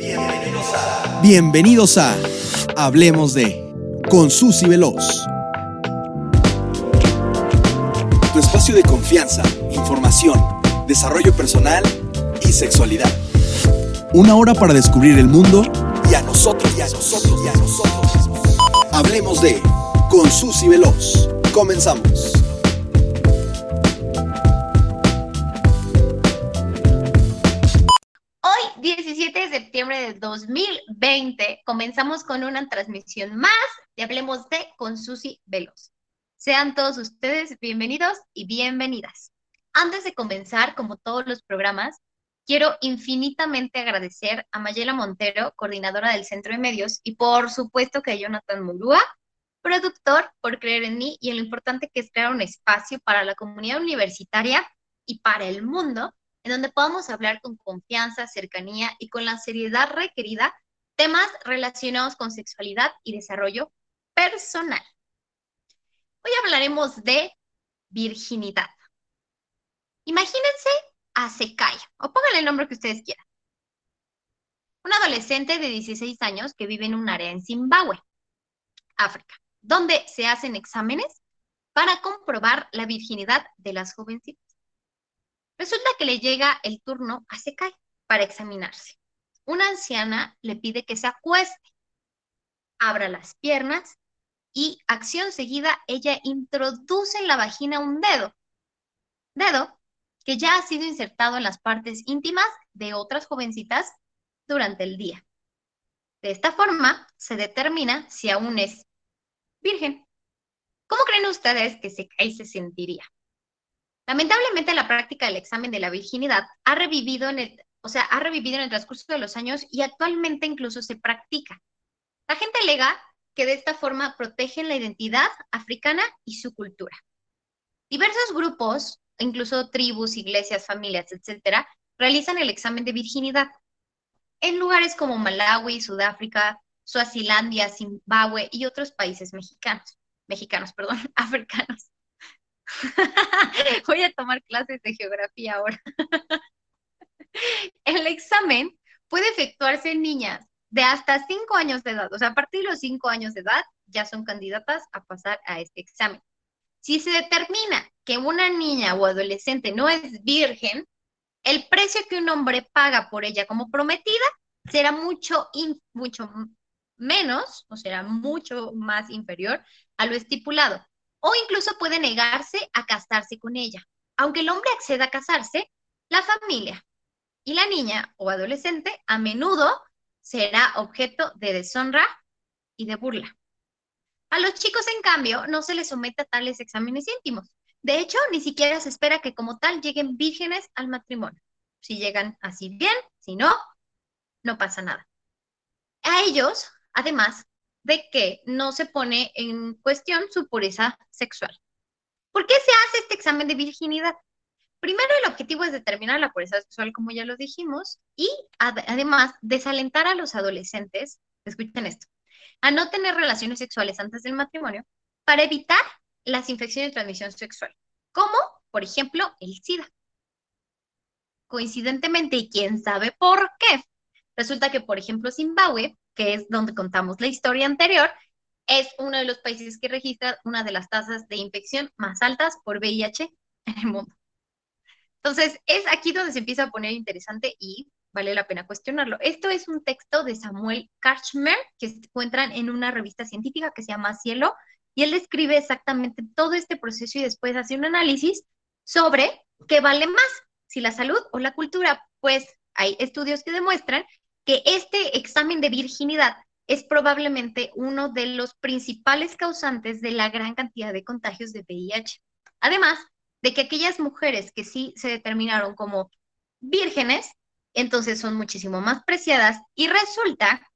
Bienvenidos a. Bienvenidos a Hablemos de con Susy Veloz. Tu espacio de confianza, información, desarrollo personal y sexualidad. Una hora para descubrir el mundo y a nosotros y a nosotros y a nosotros. Hablemos de con Susy Veloz. Comenzamos. Septiembre de 2020, comenzamos con una transmisión más de Hablemos de con Susy Veloz. Sean todos ustedes bienvenidos y bienvenidas. Antes de comenzar, como todos los programas, quiero infinitamente agradecer a Mayela Montero, coordinadora del Centro de Medios, y por supuesto que a Jonathan Mulúa, productor, por creer en mí y en lo importante que es crear un espacio para la comunidad universitaria y para el mundo, en donde podamos hablar con confianza, cercanía y con la seriedad requerida temas relacionados con sexualidad y desarrollo personal. Hoy hablaremos de virginidad. Imagínense a Sekai, o pónganle el nombre que ustedes quieran. Un adolescente de 16 años que vive en un área en Zimbabue, África, donde se hacen exámenes para comprobar la virginidad de las jovencitas. Resulta que le llega el turno a Sekai para examinarse. Una anciana le pide que se acueste, abra las piernas y acción seguida ella introduce en la vagina un dedo. Dedo que ya ha sido insertado en las partes íntimas de otras jovencitas durante el día. De esta forma se determina si aún es virgen. ¿Cómo creen ustedes que se cae se sentiría? Lamentablemente la práctica del examen de la virginidad ha revivido en el, o sea, ha revivido en el transcurso de los años y actualmente incluso se practica. La gente alega que de esta forma protegen la identidad africana y su cultura. Diversos grupos, incluso tribus, iglesias, familias, etcétera, realizan el examen de virginidad en lugares como Malawi, Sudáfrica, Suazilandia, Zimbabue y otros países mexicanos, mexicanos, perdón, africanos. Voy a tomar clases de geografía ahora. El examen puede efectuarse en niñas de hasta 5 años de edad, o sea, a partir de los 5 años de edad ya son candidatas a pasar a este examen. Si se determina que una niña o adolescente no es virgen, el precio que un hombre paga por ella como prometida será mucho, mucho menos, o será mucho más inferior a lo estipulado, o incluso puede negarse a casarse con ella. Aunque el hombre acceda a casarse, la familia y la niña o adolescente a menudo será objeto de deshonra y de burla. A los chicos, en cambio, no se les somete a tales exámenes íntimos. De hecho, ni siquiera se espera que como tal lleguen vírgenes al matrimonio. Si llegan así bien, si no, no pasa nada. A ellos, además de que no se pone en cuestión su pureza sexual. ¿Por qué se hace este examen de virginidad? Primero, el objetivo es determinar la pureza sexual, como ya lo dijimos, y además desalentar a los adolescentes, escuchen esto, a no tener relaciones sexuales antes del matrimonio para evitar las infecciones de transmisión sexual, como, por ejemplo, el SIDA. Coincidentemente, y quién sabe por qué, resulta que, por ejemplo, Zimbabue, que es donde contamos la historia anterior, es uno de los países que registra una de las tasas de infección más altas por VIH en el mundo. Entonces, es aquí donde se empieza a poner interesante y vale la pena cuestionarlo. Esto es un texto de Samuel Karchmer que se encuentran en una revista científica que se llama Cielo y él describe exactamente todo este proceso y después hace un análisis sobre qué vale más, si la salud o la cultura. Pues hay estudios que demuestran que este examen de virginidad es probablemente uno de los principales causantes de la gran cantidad de contagios de VIH. Además de que aquellas mujeres que sí se determinaron como vírgenes entonces son muchísimo más preciadas y resulta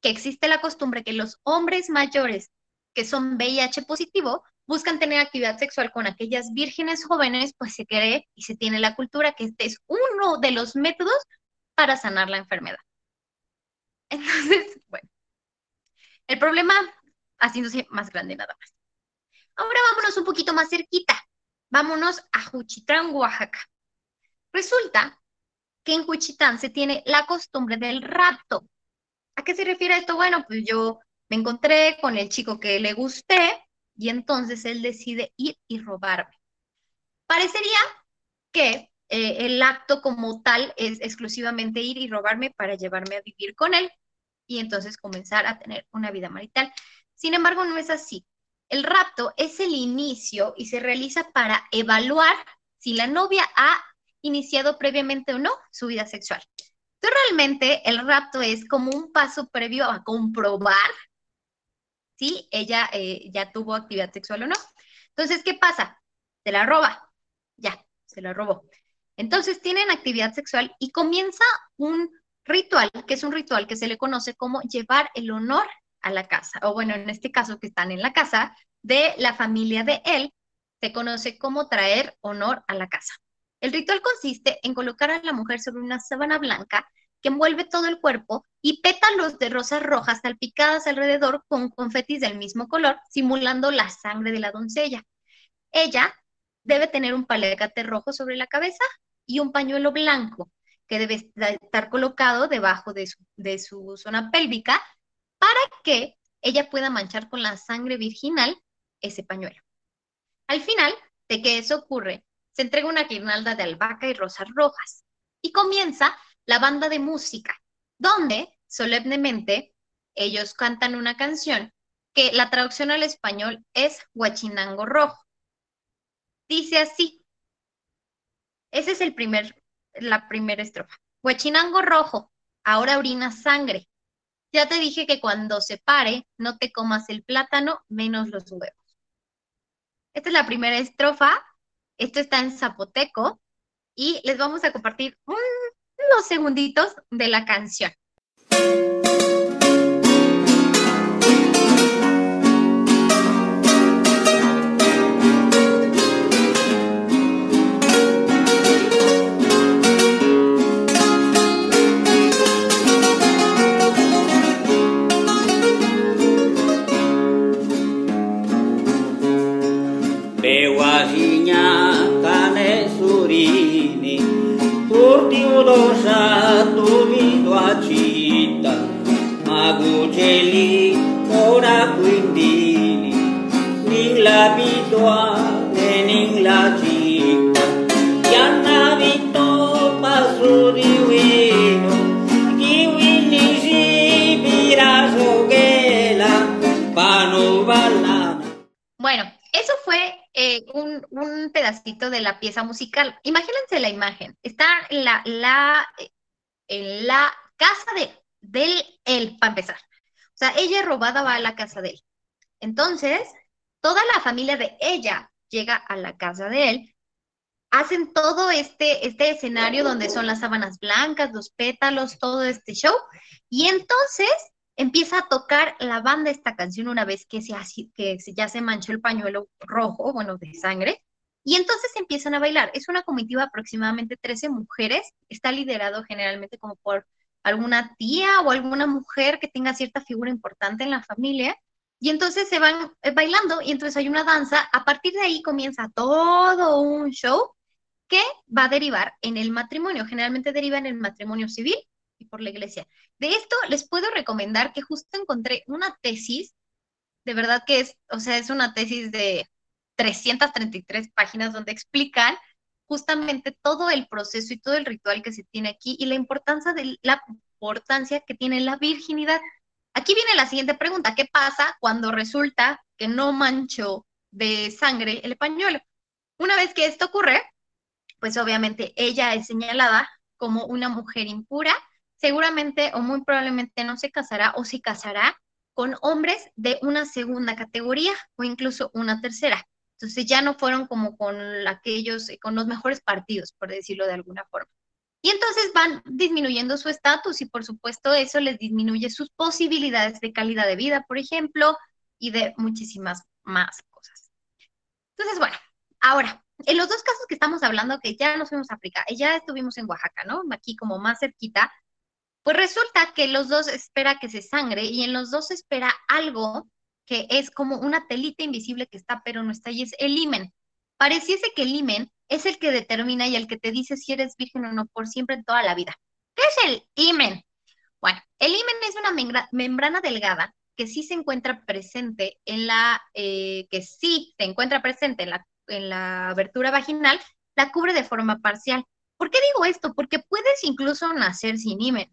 que existe la costumbre que los hombres mayores que son VIH positivo buscan tener actividad sexual con aquellas vírgenes jóvenes, pues se cree y se tiene la cultura que este es uno de los métodos para sanar la enfermedad. Entonces, bueno, el problema haciéndose más grande nada más. Ahora vámonos un poquito más cerquita. Vámonos a Juchitrán, Oaxaca. Resulta que en Juchitán se tiene la costumbre del rapto. ¿A qué se refiere esto? Bueno, pues yo me encontré con el chico que le gusté y entonces él decide ir y robarme. Parecería que eh, el acto como tal es exclusivamente ir y robarme para llevarme a vivir con él y entonces comenzar a tener una vida marital. Sin embargo, no es así. El rapto es el inicio y se realiza para evaluar si la novia ha iniciado previamente o no su vida sexual. Entonces, realmente el rapto es como un paso previo a comprobar si ella eh, ya tuvo actividad sexual o no. Entonces, ¿qué pasa? Se la roba. Ya, se la robó. Entonces, tienen actividad sexual y comienza un ritual, que es un ritual que se le conoce como llevar el honor a la casa, o bueno, en este caso que están en la casa de la familia de él, se conoce como traer honor a la casa. El ritual consiste en colocar a la mujer sobre una sábana blanca que envuelve todo el cuerpo y pétalos de rosas rojas salpicadas alrededor con confetis del mismo color, simulando la sangre de la doncella. Ella debe tener un palecate rojo sobre la cabeza y un pañuelo blanco que debe estar colocado debajo de su, de su zona pélvica para que ella pueda manchar con la sangre virginal ese pañuelo. Al final de que eso ocurre, se entrega una guirnalda de albahaca y rosas rojas y comienza la banda de música, donde solemnemente ellos cantan una canción que la traducción al español es Huachinango Rojo. Dice así. Ese es el primer, la primera estrofa. Huachinango Rojo, ahora orina sangre. Ya te dije que cuando se pare, no te comas el plátano, menos los huevos. Esta es la primera estrofa. Esto está en zapoteco y les vamos a compartir unos segunditos de la canción. Eh, un, pedacito de la pieza musical. Imagínense la imagen. Está en la, la, en la casa de, del él, para empezar. O sea, ella robada va a la casa de él. Entonces, toda la familia de ella llega a la casa de él, hacen todo este, este escenario donde son las sábanas blancas, los pétalos, todo este show, y entonces empieza a tocar la banda esta canción una vez que, se, que ya se manchó el pañuelo rojo, bueno, de sangre, y entonces empiezan a bailar. Es una comitiva aproximadamente 13 mujeres, está liderado generalmente como por alguna tía o alguna mujer que tenga cierta figura importante en la familia, y entonces se van eh, bailando y entonces hay una danza. A partir de ahí comienza todo un show que va a derivar en el matrimonio. Generalmente deriva en el matrimonio civil y por la iglesia. De esto les puedo recomendar que justo encontré una tesis, de verdad que es, o sea, es una tesis de 333 páginas donde explican justamente todo el proceso y todo el ritual que se tiene aquí y la importancia de la importancia que tiene la virginidad. Aquí viene la siguiente pregunta, ¿qué pasa cuando resulta que no manchó de sangre el pañuelo? Una vez que esto ocurre, pues obviamente ella es señalada como una mujer impura, seguramente o muy probablemente no se casará o se casará con hombres de una segunda categoría o incluso una tercera. Entonces ya no fueron como con aquellos, con los mejores partidos, por decirlo de alguna forma. Y entonces van disminuyendo su estatus y por supuesto eso les disminuye sus posibilidades de calidad de vida, por ejemplo, y de muchísimas más cosas. Entonces, bueno, ahora, en los dos casos que estamos hablando, que ya nos fuimos a África, ya estuvimos en Oaxaca, ¿no? Aquí como más cerquita, pues resulta que los dos espera que se sangre y en los dos espera algo que es como una telita invisible que está, pero no está, y es el imen. Pareciese que el imen es el que determina y el que te dice si eres virgen o no por siempre en toda la vida. ¿Qué es el imen? Bueno, el imen es una membrana delgada que sí se encuentra presente en la, eh, que sí se encuentra presente en la, en la abertura vaginal, la cubre de forma parcial. ¿Por qué digo esto? Porque puedes incluso nacer sin imen.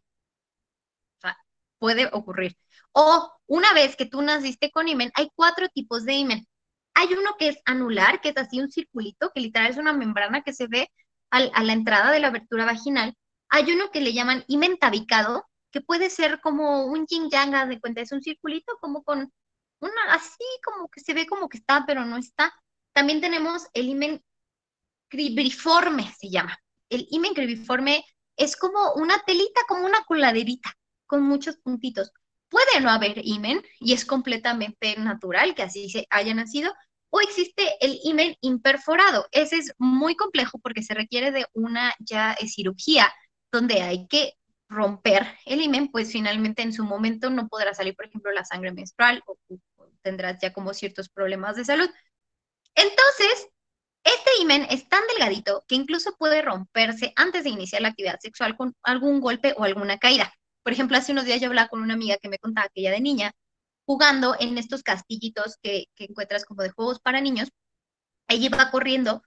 Puede ocurrir. O una vez que tú naciste con imen, hay cuatro tipos de imen. Hay uno que es anular, que es así un circulito, que literal es una membrana que se ve a la entrada de la abertura vaginal. Hay uno que le llaman imen tabicado, que puede ser como un yin yang, de cuenta, es un circulito como con una, así como que se ve como que está, pero no está. También tenemos el imen cribriforme, se llama. El imen cribriforme es como una telita, como una coladerita, con muchos puntitos. Puede no haber imen y es completamente natural que así se haya nacido, o existe el imen imperforado. Ese es muy complejo porque se requiere de una ya eh, cirugía donde hay que romper el imen, pues finalmente en su momento no podrá salir, por ejemplo, la sangre menstrual o, tendrás ya como ciertos problemas de salud. Entonces, este imen es tan delgadito que incluso puede romperse antes de iniciar la actividad sexual con algún golpe o alguna caída. Por ejemplo, hace unos días yo hablaba con una amiga que me contaba que ella de niña, jugando en estos castillitos que, que encuentras como de juegos para niños, ella iba corriendo,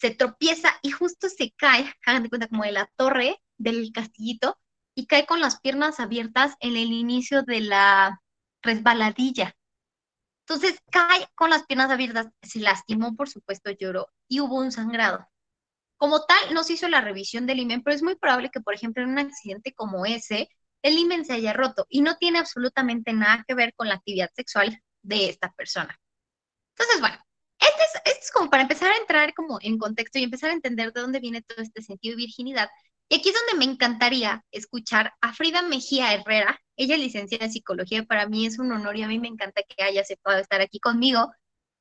se tropieza y justo se cae, hagan de cuenta como de la torre del castillito, y cae con las piernas abiertas en el inicio de la resbaladilla. Entonces cae con las piernas abiertas, se lastimó, por supuesto, lloró y hubo un sangrado. Como tal, no se hizo la revisión del imen, pero es muy probable que, por ejemplo, en un accidente como ese, el imen se haya roto y no tiene absolutamente nada que ver con la actividad sexual de esta persona. Entonces, bueno, este es, este es como para empezar a entrar como en contexto y empezar a entender de dónde viene todo este sentido de virginidad y aquí es donde me encantaría escuchar a Frida Mejía Herrera. Ella es licenciada en psicología. Para mí es un honor y a mí me encanta que haya aceptado estar aquí conmigo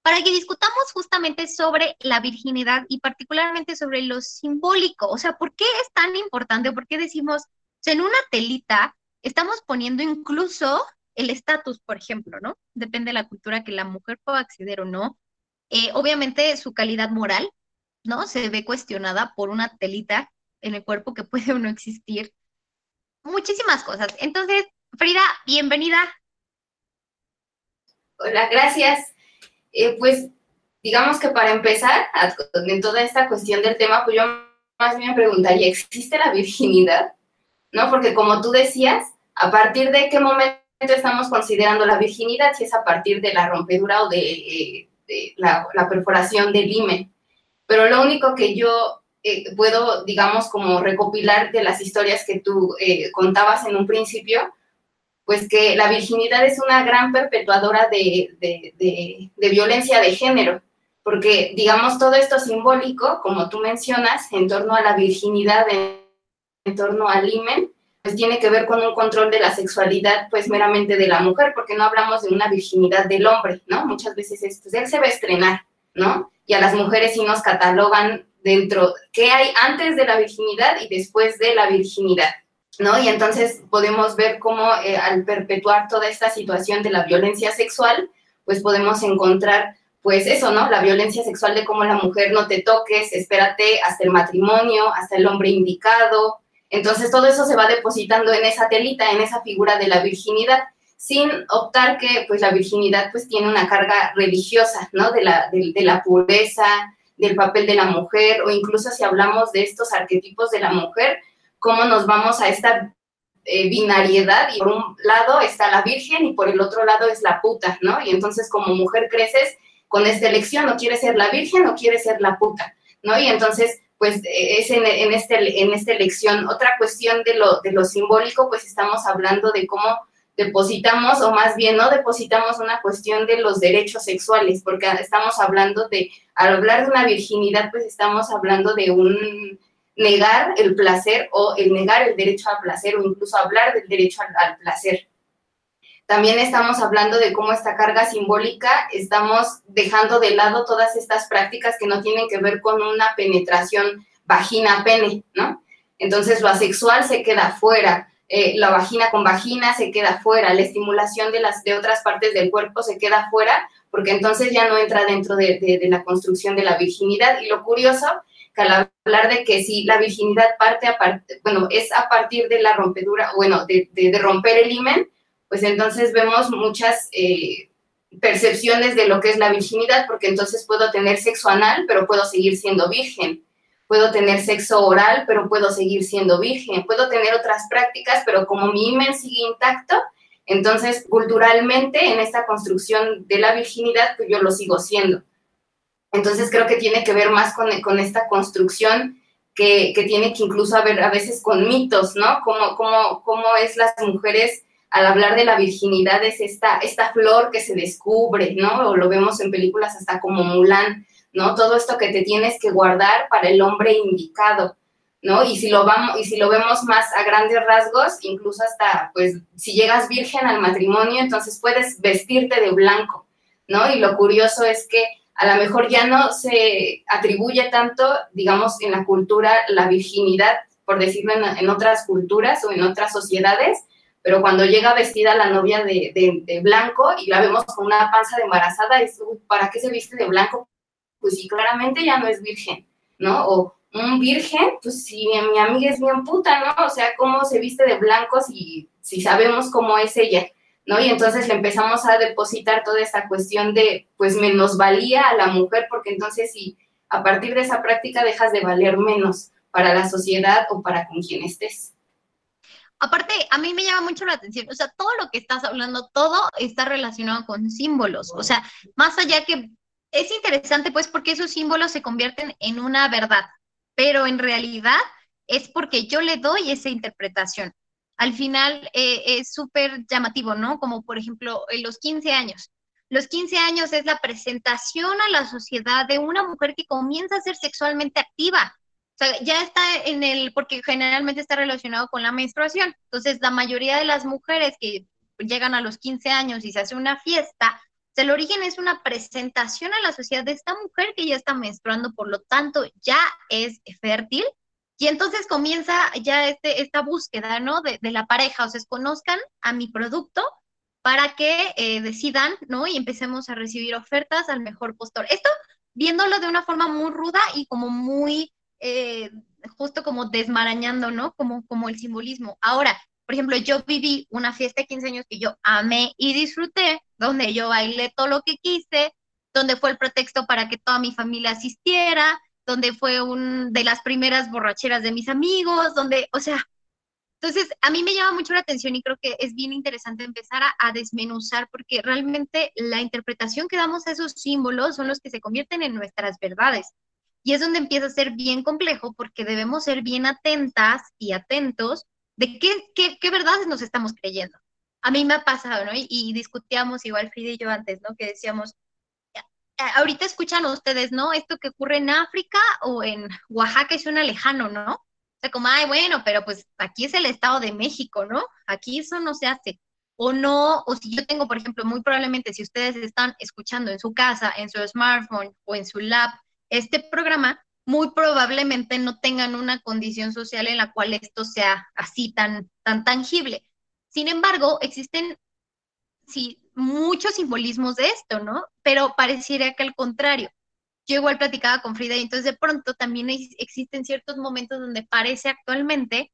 para que discutamos justamente sobre la virginidad y particularmente sobre lo simbólico. O sea, ¿por qué es tan importante? ¿Por qué decimos, en una telita estamos poniendo incluso el estatus, por ejemplo, ¿no? Depende de la cultura que la mujer pueda acceder o no. Eh, obviamente su calidad moral, ¿no? Se ve cuestionada por una telita en el cuerpo que puede o no existir. Muchísimas cosas. Entonces, Frida, bienvenida. Hola, gracias. Eh, pues digamos que para empezar, en toda esta cuestión del tema, pues yo más bien preguntaría, ¿existe la virginidad? ¿No? Porque como tú decías, a partir de qué momento estamos considerando la virginidad, si es a partir de la rompedura o de, eh, la, perforación del himen. Pero lo único que yo eh, puedo, digamos, como recopilar de las historias que tú eh, contabas en un principio, pues que la virginidad es una gran perpetuadora de, de, violencia de género, porque, digamos, todo esto simbólico, como tú mencionas, en torno a la virginidad, torno al imen, pues tiene que ver con un control de la sexualidad, pues meramente de la mujer, porque no hablamos de una virginidad del hombre, ¿no? Muchas veces es, pues, él se va a estrenar, ¿no? Y a las mujeres sí nos catalogan dentro, qué hay antes de la virginidad y después de la virginidad, ¿no? Y entonces podemos ver cómo eh, al perpetuar toda esta situación de la violencia sexual, pues podemos encontrar, pues eso, ¿no? La violencia sexual de cómo la mujer no te toques, espérate hasta el matrimonio, hasta el hombre indicado. Entonces todo eso se va depositando en esa telita, en esa figura de la virginidad sin optar que pues la virginidad pues tiene una carga religiosa, ¿no? De la, de la pureza, del papel de la mujer o incluso si hablamos de estos arquetipos de la mujer, cómo nos vamos a esta eh, binariedad y por un lado está la virgen y por el otro lado es la puta, ¿no? Y entonces como mujer creces con esta elección, o quieres ser la virgen o quieres ser la puta, ¿no? Y entonces pues es en, en, este, en esta elección. Otra cuestión de lo, de lo simbólico, pues estamos hablando de cómo depositamos, o más bien no depositamos una cuestión de los derechos sexuales, porque estamos hablando de, al hablar de una virginidad, pues estamos hablando de un negar el placer o el negar el derecho al placer o incluso hablar del derecho al, placer. También estamos hablando de cómo esta carga simbólica estamos dejando de lado todas estas prácticas que no tienen que ver con una penetración vagina-pene, ¿no? Entonces lo asexual se queda fuera, eh, la vagina con vagina se queda fuera, la estimulación de, las, de otras partes del cuerpo se queda fuera, porque entonces ya no entra dentro de, la construcción de la virginidad. Y lo curioso, que al hablar de que si la virginidad parte a parte, bueno, es a partir de la rompedura, bueno, de, de, romper el himen, pues entonces vemos muchas eh, percepciones de lo que es la virginidad, porque entonces puedo tener sexo anal, pero puedo seguir siendo virgen. Puedo tener sexo oral, pero puedo seguir siendo virgen. Puedo tener otras prácticas, pero como mi himen sigue intacto, entonces culturalmente en esta construcción de la virginidad, pues yo lo sigo siendo. Entonces creo que tiene que ver más con, con esta construcción que, que, tiene que incluso haber a veces con mitos, ¿no? Como, como, como es las mujeres al hablar de la virginidad es esta, esta flor que se descubre, ¿no? O lo vemos en películas hasta como Mulan, ¿no? Todo esto que te tienes que guardar para el hombre indicado, ¿no? Y si lo vamos, y si lo vemos más a grandes rasgos, incluso hasta, pues, si llegas virgen al matrimonio, entonces puedes vestirte de blanco, ¿no? Y lo curioso es que a lo mejor ya no se atribuye tanto, digamos, en la cultura la virginidad, por decirlo en otras culturas o en otras sociedades, pero cuando llega vestida la novia de, blanco y la vemos con una panza de embarazada, es, ¿para qué se viste de blanco? Pues sí, claramente ya no es virgen, ¿no? O un virgen, pues si mi, amiga es bien puta, ¿no? O sea, ¿cómo se viste de blanco si, si sabemos cómo es ella? ¿no? Y entonces le empezamos a depositar toda esta cuestión de, pues, menos valía a la mujer, porque entonces si a partir de esa práctica dejas de valer menos para la sociedad o para con quien estés. Aparte, a mí me llama mucho la atención, o sea, todo lo que estás hablando, todo está relacionado con símbolos, o sea, más allá que es interesante, pues, porque esos símbolos se convierten en una verdad, pero en realidad es porque yo le doy esa interpretación. Al final eh, es súper llamativo, ¿no? Como por ejemplo, en los 15 años. Los 15 años es la presentación a la sociedad de una mujer que comienza a ser sexualmente activa, o sea, ya está en el, porque generalmente está relacionado con la menstruación. Entonces, la mayoría de las mujeres que llegan a los 15 años y se hace una fiesta, el origen es una presentación a la sociedad de esta mujer que ya está menstruando, por lo tanto, ya es fértil. Y entonces comienza ya este, esta búsqueda, ¿no? De, la pareja, o sea, conozcan a mi producto para que eh, decidan, ¿no? Y empecemos a recibir ofertas al mejor postor. Esto viéndolo de una forma muy ruda y como muy eh, justo como desmarañando, ¿no? Como, como el simbolismo. Ahora, por ejemplo, yo viví una fiesta de 15 años que yo amé y disfruté, donde yo bailé todo lo que quise, donde fue el pretexto para que toda mi familia asistiera, donde fue un de las primeras borracheras de mis amigos, donde, o sea, entonces a mí me llama mucho la atención y creo que es bien interesante empezar a, a desmenuzar porque realmente la interpretación que damos a esos símbolos son los que se convierten en nuestras verdades. Y es donde empieza a ser bien complejo porque debemos ser bien atentas y atentos de qué, qué, qué verdades nos estamos creyendo. A mí me ha pasado, ¿no? Y, discutíamos igual Frida y yo antes, ¿no? Que decíamos, ahorita escuchan ustedes, ¿no? Esto que ocurre en África o en Oaxaca suena lejano, ¿no? O sea, como, ay, bueno, pero pues aquí es el Estado de México, ¿no? Aquí eso no se hace. O no, o si yo tengo, por ejemplo, muy probablemente si ustedes están escuchando en su casa, en su smartphone o en su lab, este programa, muy probablemente no tengan una condición social en la cual esto sea así tan, tan tangible. Sin embargo, existen sí, muchos simbolismos de esto, ¿no? Pero pareciera que al contrario. Yo igual platicaba con Frida y entonces de pronto también existen ciertos momentos donde parece actualmente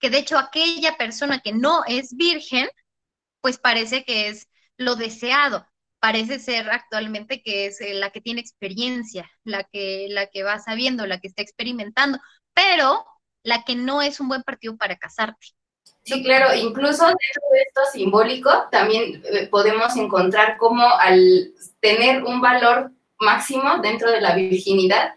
que de hecho aquella persona que no es virgen, pues parece que es lo deseado parece ser actualmente que es eh, la que tiene experiencia, la que, la que va sabiendo, la que está experimentando, pero la que no es un buen partido para casarte. Sí, claro, incluso dentro de esto simbólico también eh, podemos encontrar cómo al tener un valor máximo dentro de la virginidad,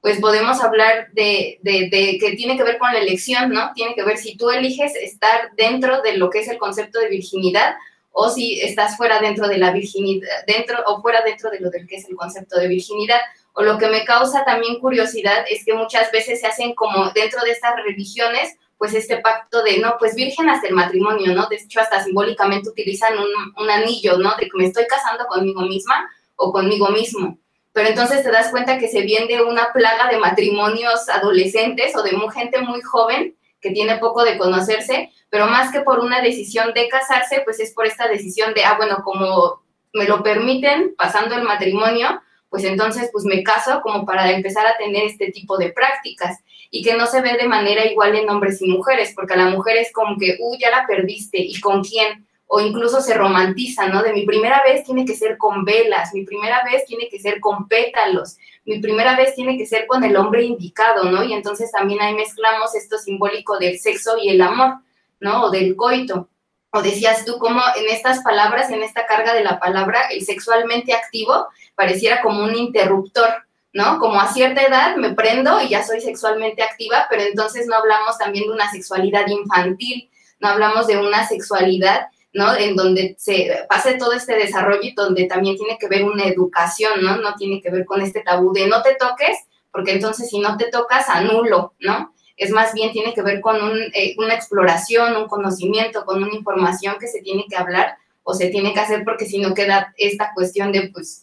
pues podemos hablar de, de, de, que tiene que ver con la elección, ¿no? Tiene que ver si tú eliges estar dentro de lo que es el concepto de virginidad o si estás fuera dentro de la virginidad, dentro o fuera dentro de lo del que es el concepto de virginidad. O lo que me causa también curiosidad es que muchas veces se hacen como dentro de estas religiones, pues este pacto de, no, pues virgen hasta el matrimonio, ¿no? De hecho, hasta simbólicamente utilizan un, un anillo, ¿no? De que me estoy casando conmigo misma o conmigo mismo. Pero entonces te das cuenta que se viene una plaga de matrimonios adolescentes o de gente muy joven que tiene poco de conocerse, pero más que por una decisión de casarse, pues es por esta decisión de, ah, bueno, como me lo permiten pasando el matrimonio, pues entonces pues me caso como para empezar a tener este tipo de prácticas y que no se ve de manera igual en hombres y mujeres, porque a la mujer es como que, uy, ya la perdiste, ¿y con quién? O incluso se romantiza, ¿no? De mi primera vez tiene que ser con velas, mi primera vez tiene que ser con pétalos, mi primera vez tiene que ser con el hombre indicado, ¿no? Y entonces también ahí mezclamos esto simbólico del sexo y el amor, ¿no? O del coito. O decías tú cómo en estas palabras, en esta carga de la palabra, el sexualmente activo pareciera como un interruptor, ¿no? Como a cierta edad me prendo y ya soy sexualmente activa, pero entonces no hablamos también de una sexualidad infantil, no hablamos de una sexualidad, ¿no? En donde se pase todo este desarrollo y donde también tiene que ver una educación, ¿no? No tiene que ver con este tabú de no te toques, porque entonces si no te tocas, anulo, ¿no? Es más bien tiene que ver con eh, una exploración, un conocimiento, con una información que se tiene que hablar o se tiene que hacer porque si no queda esta cuestión de pues,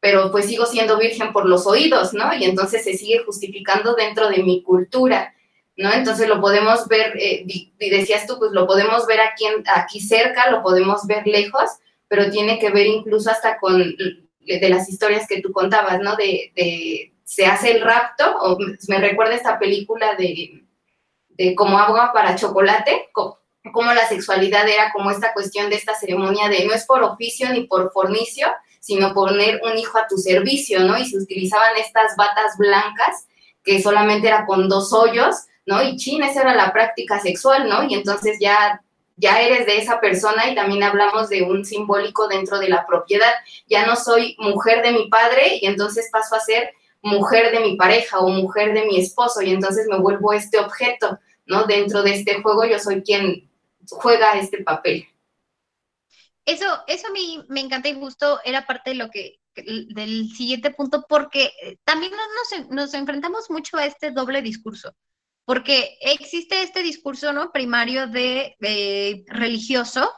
pero pues sigo siendo virgen por los oídos, ¿no? Y entonces se sigue justificando dentro de mi cultura, ¿no? Entonces lo podemos ver, eh, y decías tú, pues lo podemos ver aquí, aquí cerca, lo podemos ver lejos, pero tiene que ver incluso hasta con de las historias que tú contabas, ¿no? De se hace el rapto, o me recuerda esta película de, de como agua para chocolate, como la sexualidad era como esta cuestión de esta ceremonia de no es por oficio ni por fornicio, sino poner un hijo a tu servicio, ¿no? Y se utilizaban estas batas blancas que solamente era con dos hoyos, ¿no? Y chin, esa era la práctica sexual, ¿no? Y entonces ya ya eres de esa persona y también hablamos de un simbólico dentro de la propiedad. Ya no soy mujer de mi padre y entonces paso a ser mujer de mi pareja o mujer de mi esposo y entonces me vuelvo este objeto, ¿no? Dentro de este juego yo soy quien juega este papel. Eso, eso a mí me encanta y justo era parte de lo que del siguiente punto porque también nos, nos enfrentamos mucho a este doble discurso porque existe este discurso no primario de, de religioso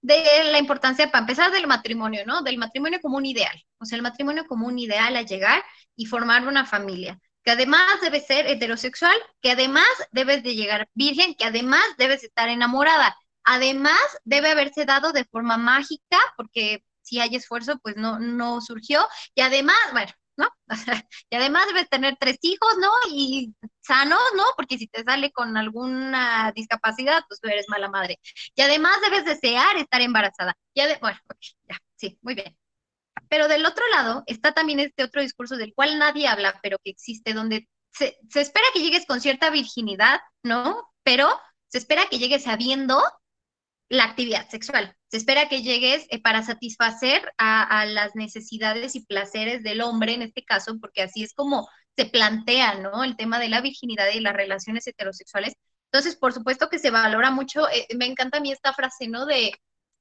de la importancia, para empezar, del matrimonio, ¿no? Del matrimonio como un ideal, o sea, el matrimonio como un ideal a llegar y formar una familia, que además debe ser heterosexual, que además debes de llegar virgen, que además debes estar enamorada, además debe haberse dado de forma mágica, porque si hay esfuerzo, pues no, no surgió, y además, bueno, ¿no? y además debes tener tres hijos, ¿no? Y sanos, ¿no? Porque si te sale con alguna discapacidad, pues tú eres mala madre. Y además debes desear estar embarazada. De, bueno, ya, sí, muy bien. Pero del otro lado está también este otro discurso del cual nadie habla, pero que existe, donde se, se espera que llegues con cierta virginidad, ¿no? Pero se espera que llegues sabiendo la actividad sexual. Se espera que llegues eh, para satisfacer a, las necesidades y placeres del hombre en este caso, porque así es como se plantea, ¿no? El tema de la virginidad y las relaciones heterosexuales. Entonces, por supuesto que se valora mucho, eh, me encanta a mí esta frase, ¿no? De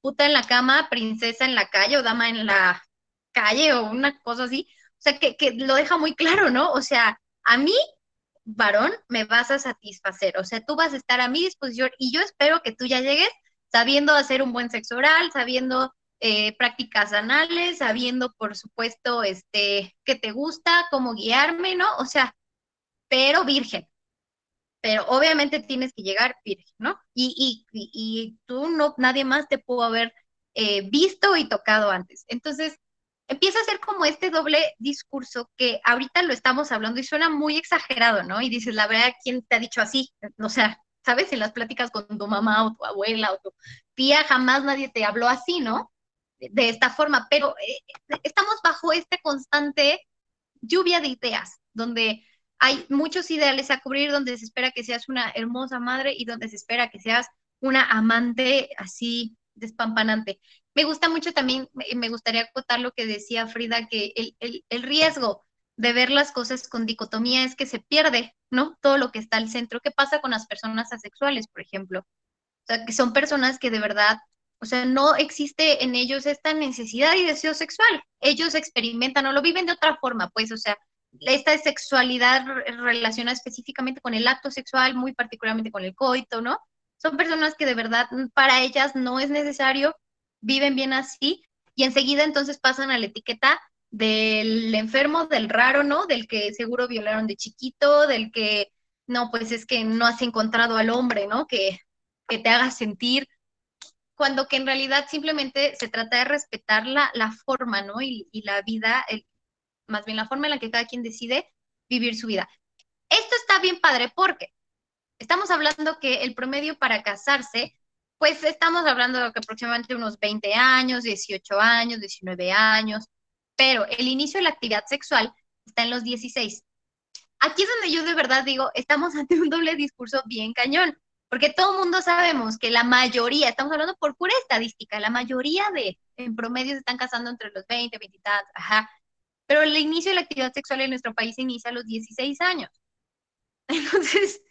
puta en la cama, princesa en la calle o dama en la calle o una cosa así. O sea, que, que lo deja muy claro, ¿no? O sea, a mí varón, me vas a satisfacer, o sea, tú vas a estar a mi disposición y yo espero que tú ya llegues sabiendo hacer un buen sexo oral, sabiendo eh, prácticas anales, sabiendo, por supuesto, este, qué te gusta, cómo guiarme, ¿no? O sea, pero virgen. Pero obviamente tienes que llegar virgen, ¿no? Y, y, y, tú no, nadie más te pudo haber eh, visto y tocado antes. Entonces, empieza a ser como este doble discurso que ahorita lo estamos hablando y suena muy exagerado, ¿no? Y dices, la verdad, ¿quién te ha dicho así? O sea, ¿sabes? En las pláticas con tu mamá o tu abuela o tu tía, jamás nadie te habló así, ¿no? De, esta forma, pero eh, estamos bajo esta constante lluvia de ideas, donde hay muchos ideales a cubrir, donde se espera que seas una hermosa madre y donde se espera que seas una amante así despampanante. Me gusta mucho también, me gustaría acotar lo que decía Frida, que el, el riesgo de ver las cosas con dicotomía es que se pierde, ¿no? Todo lo que está al centro. ¿Qué pasa con las personas asexuales, por ejemplo? O sea, que son personas que de verdad, o sea, no existe en ellos esta necesidad y deseo sexual. Ellos experimentan o lo viven de otra forma, pues, o sea, esta sexualidad relaciona específicamente con el acto sexual, muy particularmente con el coito, ¿no? Son personas que de verdad para ellas no es necesario, viven bien así y enseguida entonces pasan a la etiqueta del enfermo, del raro, ¿no? Del que seguro violaron de chiquito, del que no, pues es que no has encontrado al hombre, ¿no? Que, que te haga sentir, cuando que en realidad simplemente se trata de respetar la, la forma, ¿no? Y, y la vida, el, más bien la forma en la que cada quien decide vivir su vida. Esto está bien padre porque estamos hablando que el promedio para casarse, pues estamos hablando de que aproximadamente unos 20 años, 18 años, 19 años, pero el inicio de la actividad sexual está en los 16. Aquí es donde yo de verdad digo, estamos ante un doble discurso bien cañón, porque todo el mundo sabemos que la mayoría, estamos hablando por pura estadística, la mayoría de en promedio se están casando entre los 20, 20 y tantos, ajá. Pero el inicio de la actividad sexual en nuestro país inicia a los 16 años. Entonces,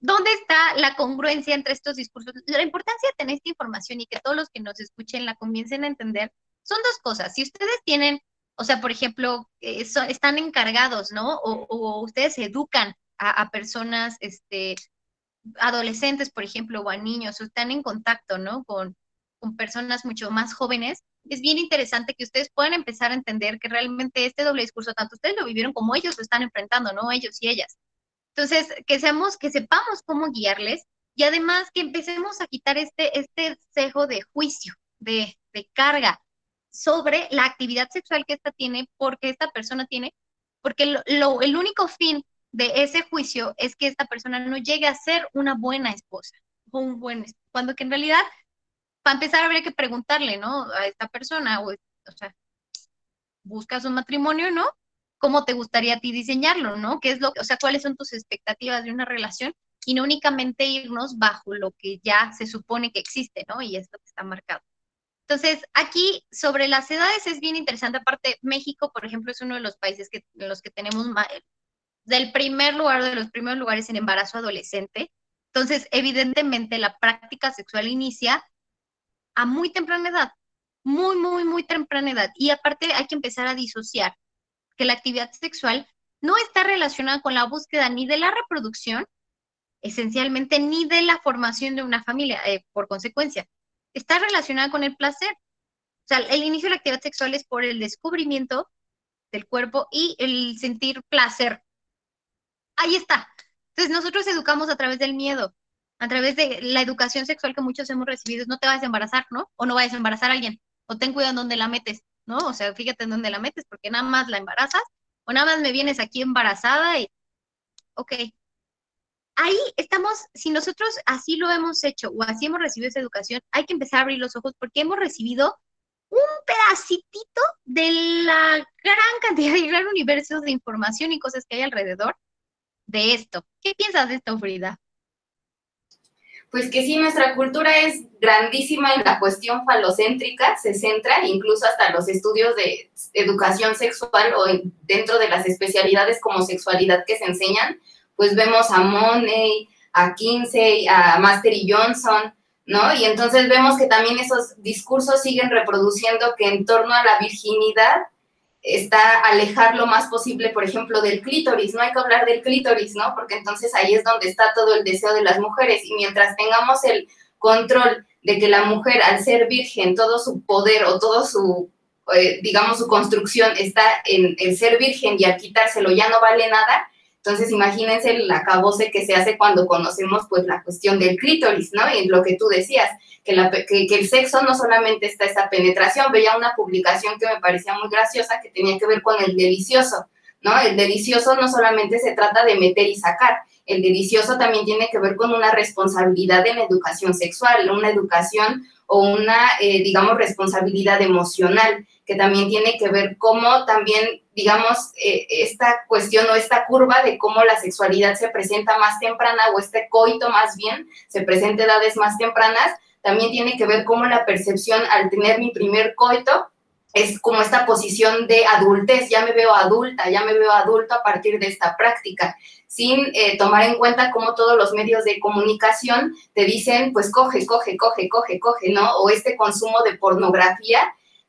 ¿dónde está la congruencia entre estos discursos? La importancia de tener esta información y que todos los que nos escuchen la comiencen a entender son dos cosas. Si ustedes tienen, o sea, por ejemplo, eh, están encargados, ¿no? O, ustedes educan a, personas, este, adolescentes, por ejemplo, o a niños, o están en contacto, ¿no? Con, con personas mucho más jóvenes, es bien interesante que ustedes puedan empezar a entender que realmente este doble discurso, tanto ustedes lo vivieron como ellos lo están enfrentando, ¿no? Ellos y ellas. Entonces, que seamos, que sepamos cómo guiarles y además que empecemos a quitar este, este cejo de juicio, de, de carga sobre la actividad sexual que esta tiene, porque esta persona tiene, porque lo, el único fin de ese juicio es que esta persona no llegue a ser una buena esposa o un buen esposo, cuando que en realidad para empezar habría que preguntarle, ¿no? A esta persona, o, o sea, buscas un matrimonio, ¿no? ¿Cómo te gustaría a ti diseñarlo, ¿no? ¿Qué es lo, o sea, cuáles son tus expectativas de una relación? Y no únicamente irnos bajo lo que ya se supone que existe, ¿no? Y es lo que está marcado. Entonces, aquí sobre las edades es bien interesante. Aparte, México, por ejemplo, es uno de los países que, en los que tenemos del primer lugar, de los primeros lugares en embarazo adolescente. Entonces, evidentemente, la práctica sexual inicia a muy temprana edad, muy, muy, muy temprana edad. Y aparte hay que empezar a disociar que la actividad sexual no está relacionada con la búsqueda ni de la reproducción, esencialmente, ni de la formación de una familia, eh, por consecuencia. Está relacionada con el placer. O sea, el inicio de la actividad sexual es por el descubrimiento del cuerpo y el sentir placer. Ahí está. Entonces nosotros educamos a través del miedo a través de la educación sexual que muchos hemos recibido, no te vayas a embarazar, ¿no? O no vayas a embarazar a alguien, o ten cuidado en dónde la metes, ¿no? O sea, fíjate en dónde la metes, porque nada más la embarazas, o nada más me vienes aquí embarazada y, ok. Ahí estamos, si nosotros así lo hemos hecho o así hemos recibido esa educación, hay que empezar a abrir los ojos porque hemos recibido un pedacitito de la gran cantidad y gran universo de información y cosas que hay alrededor de esto. ¿Qué piensas de esto, Frida? Pues que sí, nuestra cultura es grandísima en la cuestión falocéntrica, se centra incluso hasta los estudios de educación sexual o dentro de las especialidades como sexualidad que se enseñan, pues vemos a Money, a Kinsey, a Master Johnson, ¿no? Y entonces vemos que también esos discursos siguen reproduciendo que en torno a la virginidad está alejar lo más posible, por ejemplo, del clítoris. No hay que hablar del clítoris, ¿no? Porque entonces ahí es donde está todo el deseo de las mujeres. Y mientras tengamos el control de que la mujer, al ser virgen, todo su poder o todo su, eh, digamos, su construcción está en el ser virgen y al quitárselo ya no vale nada, entonces, imagínense el acabose que se hace cuando conocemos pues la cuestión del clítoris, ¿no? Y lo que tú decías, que, el sexo no solamente está esa penetración. Veía una publicación que me parecía muy graciosa que tenía que ver con el delicioso, ¿no? El delicioso no solamente se trata de meter y sacar, el delicioso también tiene que ver con una responsabilidad en la educación sexual, una educación o una, eh, digamos, responsabilidad emocional, que también tiene que ver cómo también, digamos, eh, esta cuestión o esta curva de cómo la sexualidad se presenta más temprana o este coito más bien se presenta a edades más tempranas, también tiene que ver cómo la percepción al tener mi primer coito es como esta posición de adultez, ya me veo adulta, ya me veo adulto a partir de esta práctica, sin eh, tomar en cuenta cómo todos los medios de comunicación te dicen, pues coge, coge, coge, coge, coge, ¿no? O este consumo de pornografía,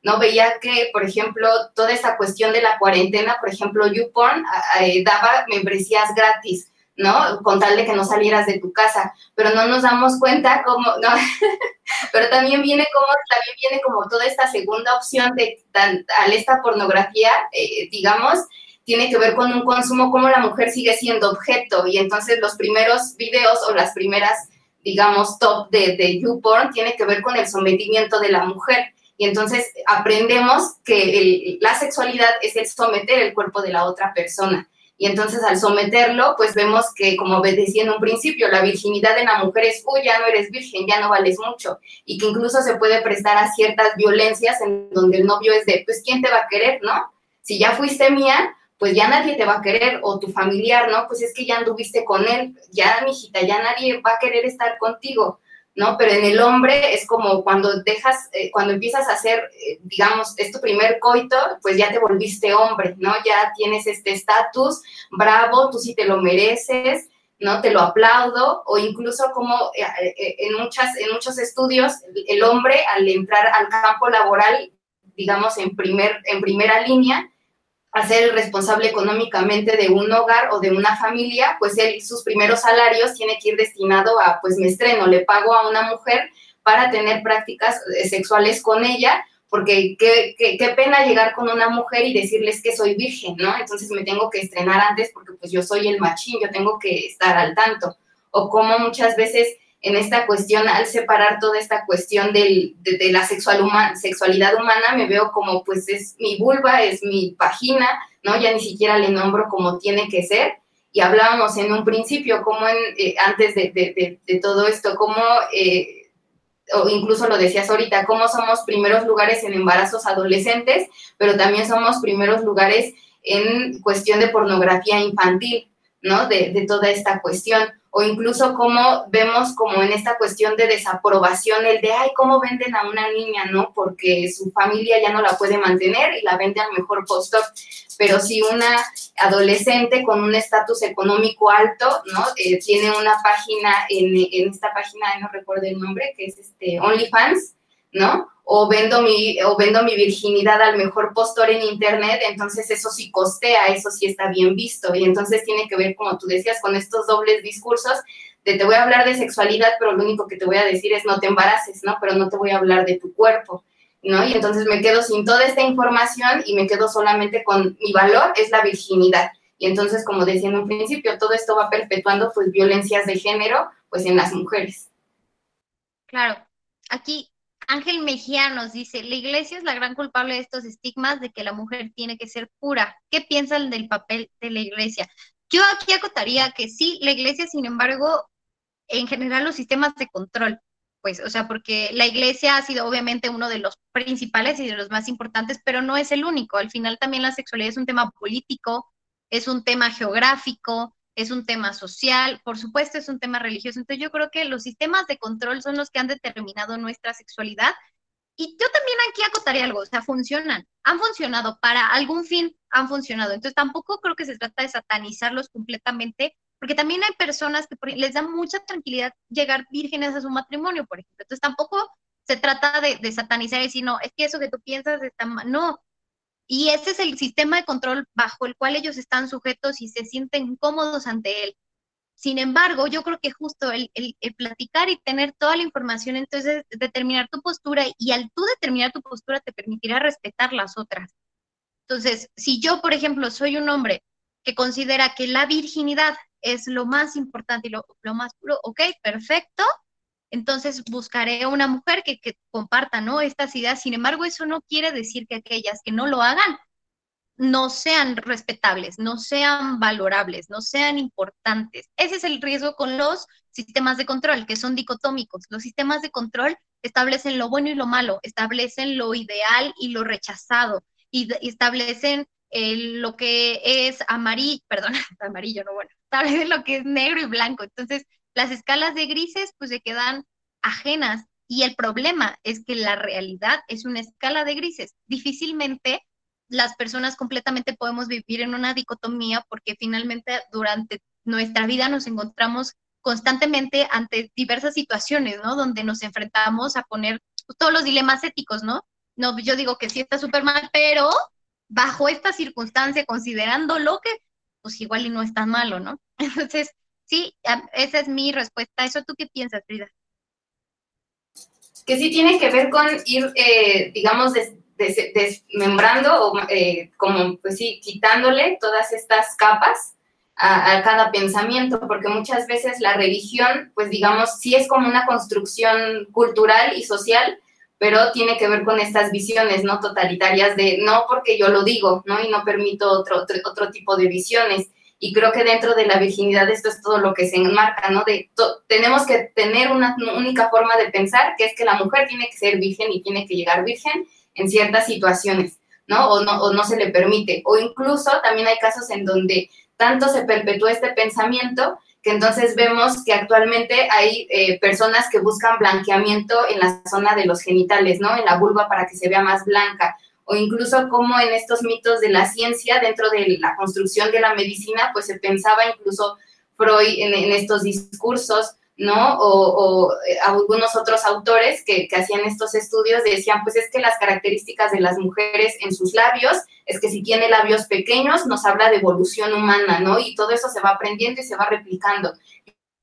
¿no? Veía que, por ejemplo, toda esta cuestión de la cuarentena, por ejemplo, YouPorn eh, daba membresías gratis ¿no? Con tal de que no salieras de tu casa, pero no nos damos cuenta cómo, ¿no? pero también viene como, también viene como toda esta segunda opción de al esta pornografía, eh, digamos, tiene que ver con un consumo, como la mujer sigue siendo objeto, y entonces los primeros videos o las primeras, digamos, top de, de YouPorn tiene que ver con el sometimiento de la mujer. Y entonces aprendemos que la sexualidad es el someter el cuerpo de la otra persona. Y entonces al someterlo, pues vemos que, como decía en un principio, la virginidad en la mujer es, uy, ya no eres virgen, ya no vales mucho. Y que incluso se puede prestar a ciertas violencias en donde el novio es de, pues, ¿quién te va a querer, no? Si ya fuiste mía, pues ya nadie te va a querer, o tu familiar, ¿no? Pues es que ya anduviste con él, ya, mijita, ya nadie va a querer estar contigo. ¿No? Pero en el hombre es como cuando dejas, eh, cuando empiezas a hacer, eh, digamos, es tu primer coito, pues ya te volviste hombre, ¿no? Ya tienes este estatus, bravo, tú sí te lo mereces, ¿no? Te lo aplaudo, o incluso como eh, en, muchas, en muchos estudios, el hombre al entrar al campo laboral, digamos, en, primer, en primera línea, a ser el responsable económicamente de un hogar o de una familia, pues él, sus primeros salarios tiene que ir destinado a, pues me estreno, le pago a una mujer para tener prácticas eh, sexuales con ella, porque qué, qué, pena llegar con una mujer y decirles que soy virgen, ¿no? Entonces me tengo que estrenar antes porque pues yo soy el machín, yo tengo que estar al tanto. O como muchas veces en esta cuestión, al separar toda esta cuestión de, la sexual sexualidad humana, me veo como pues es mi vulva, es mi vagina, ¿no? Ya ni siquiera le nombro como tiene que ser. Y hablábamos en un principio, como en, eh, antes de, todo esto, como, eh, o incluso lo decías ahorita, cómo somos primeros lugares en embarazos adolescentes, pero también somos primeros lugares en cuestión de pornografía infantil, ¿no? de toda esta cuestión o incluso como vemos como en esta cuestión de desaprobación, el de, ay, ¿cómo venden a una niña, no? Porque su familia ya no la puede mantener y la vende al mejor costo. Pero si una adolescente con un estatus económico alto, ¿no? Eh, tiene una página, en, en, esta página, no recuerdo el nombre, que es este OnlyFans, ¿no? O vendo, mi, o vendo mi virginidad al mejor postor en internet, entonces eso sí costea, eso sí está bien visto. Y entonces tiene que ver, como tú decías, con estos dobles discursos de te voy a hablar de sexualidad, pero lo único que te voy a decir es no te embaraces, ¿no? Pero no te voy a hablar de tu cuerpo, ¿no? Y entonces me quedo sin toda esta información y me quedo solamente con mi valor, es la virginidad. Y entonces, como decía en un principio, todo esto va perpetuando pues violencias de género pues en las mujeres. Claro, aquí Ángel Mejía nos dice, la iglesia es la gran culpable de estos estigmas de que la mujer tiene que ser pura. ¿Qué piensan del papel de la iglesia? Yo aquí acotaría que sí, la iglesia, sin embargo, en general los sistemas de control, pues, o sea, porque la iglesia ha sido obviamente uno de los principales y de los más importantes, pero no es el único. Al final también la sexualidad es un tema político, es un tema geográfico, es un tema social, por supuesto es un tema religioso. Entonces yo creo que los sistemas de control son los que han determinado nuestra sexualidad. Y yo también aquí acotaría algo, o sea, funcionan, han funcionado para algún fin, han funcionado. Entonces tampoco creo que se trata de satanizarlos completamente, porque también hay personas que les da mucha tranquilidad llegar vírgenes a su matrimonio, por ejemplo. Entonces tampoco se trata de, satanizar y decir, no, es que eso que tú piensas está mal. No, y ese es el sistema de control bajo el cual ellos están sujetos y se sienten cómodos ante él. Sin embargo, yo creo que justo el, platicar y tener toda la información, entonces determinar tu postura y al tú determinar tu postura te permitirá respetar las otras. Entonces, si yo, por ejemplo, soy un hombre que considera que la virginidad es lo más importante y lo, lo más puro, ok, perfecto, entonces buscaré una mujer que, comparta ¿no? estas ideas. Sin embargo, eso no quiere decir que aquellas que no lo hagan no sean respetables, no sean valorables, no sean importantes. Ese es el riesgo con los sistemas de control, que son dicotómicos. Los sistemas de control establecen lo bueno y lo malo, establecen lo ideal y lo rechazado, y, establecen eh, lo que es amarillo, perdón, amarillo, no bueno, establecen lo que es negro y blanco. Entonces, las escalas de grises pues se quedan ajenas y el problema es que la realidad es una escala de grises. Difícilmente las personas completamente podemos vivir en una dicotomía porque finalmente durante nuestra vida nos encontramos constantemente ante diversas situaciones, ¿no? Donde nos enfrentamos a poner todos los dilemas éticos, ¿no? No, yo digo que sí está súper mal, pero bajo esta circunstancia, considerando lo que, pues igual y no es tan malo, ¿no? Entonces, Sí, esa es mi respuesta. ¿Eso tú qué piensas, Frida? Que sí tiene que ver con ir, eh, digamos, desmembrando o eh, como, pues sí, quitándole todas estas capas a, cada pensamiento, porque muchas veces la religión, pues digamos, sí es como una construcción cultural y social, pero tiene que ver con estas visiones no totalitarias de no porque yo lo digo, ¿no? Y no permito otro, otro, otro tipo de visiones. Y creo que dentro de la virginidad esto es todo lo que se enmarca, ¿no? De tenemos que tener una única forma de pensar, que es que la mujer tiene que ser virgen y tiene que llegar virgen en ciertas situaciones, ¿no? O no, o no se le permite. O incluso también hay casos en donde tanto se perpetúa este pensamiento que entonces vemos que actualmente hay eh, personas que buscan blanqueamiento en la zona de los genitales, ¿no? En la vulva para que se vea más blanca, o incluso como en estos mitos de la ciencia, dentro de la construcción de la medicina, pues se pensaba incluso Freud en, en estos discursos ¿no? O, eh, algunos otros autores que, hacían estos estudios decían, pues es que las características de las mujeres en sus labios, es que si tiene labios pequeños, nos habla de evolución humana, ¿no? Y todo eso se va aprendiendo y se va replicando.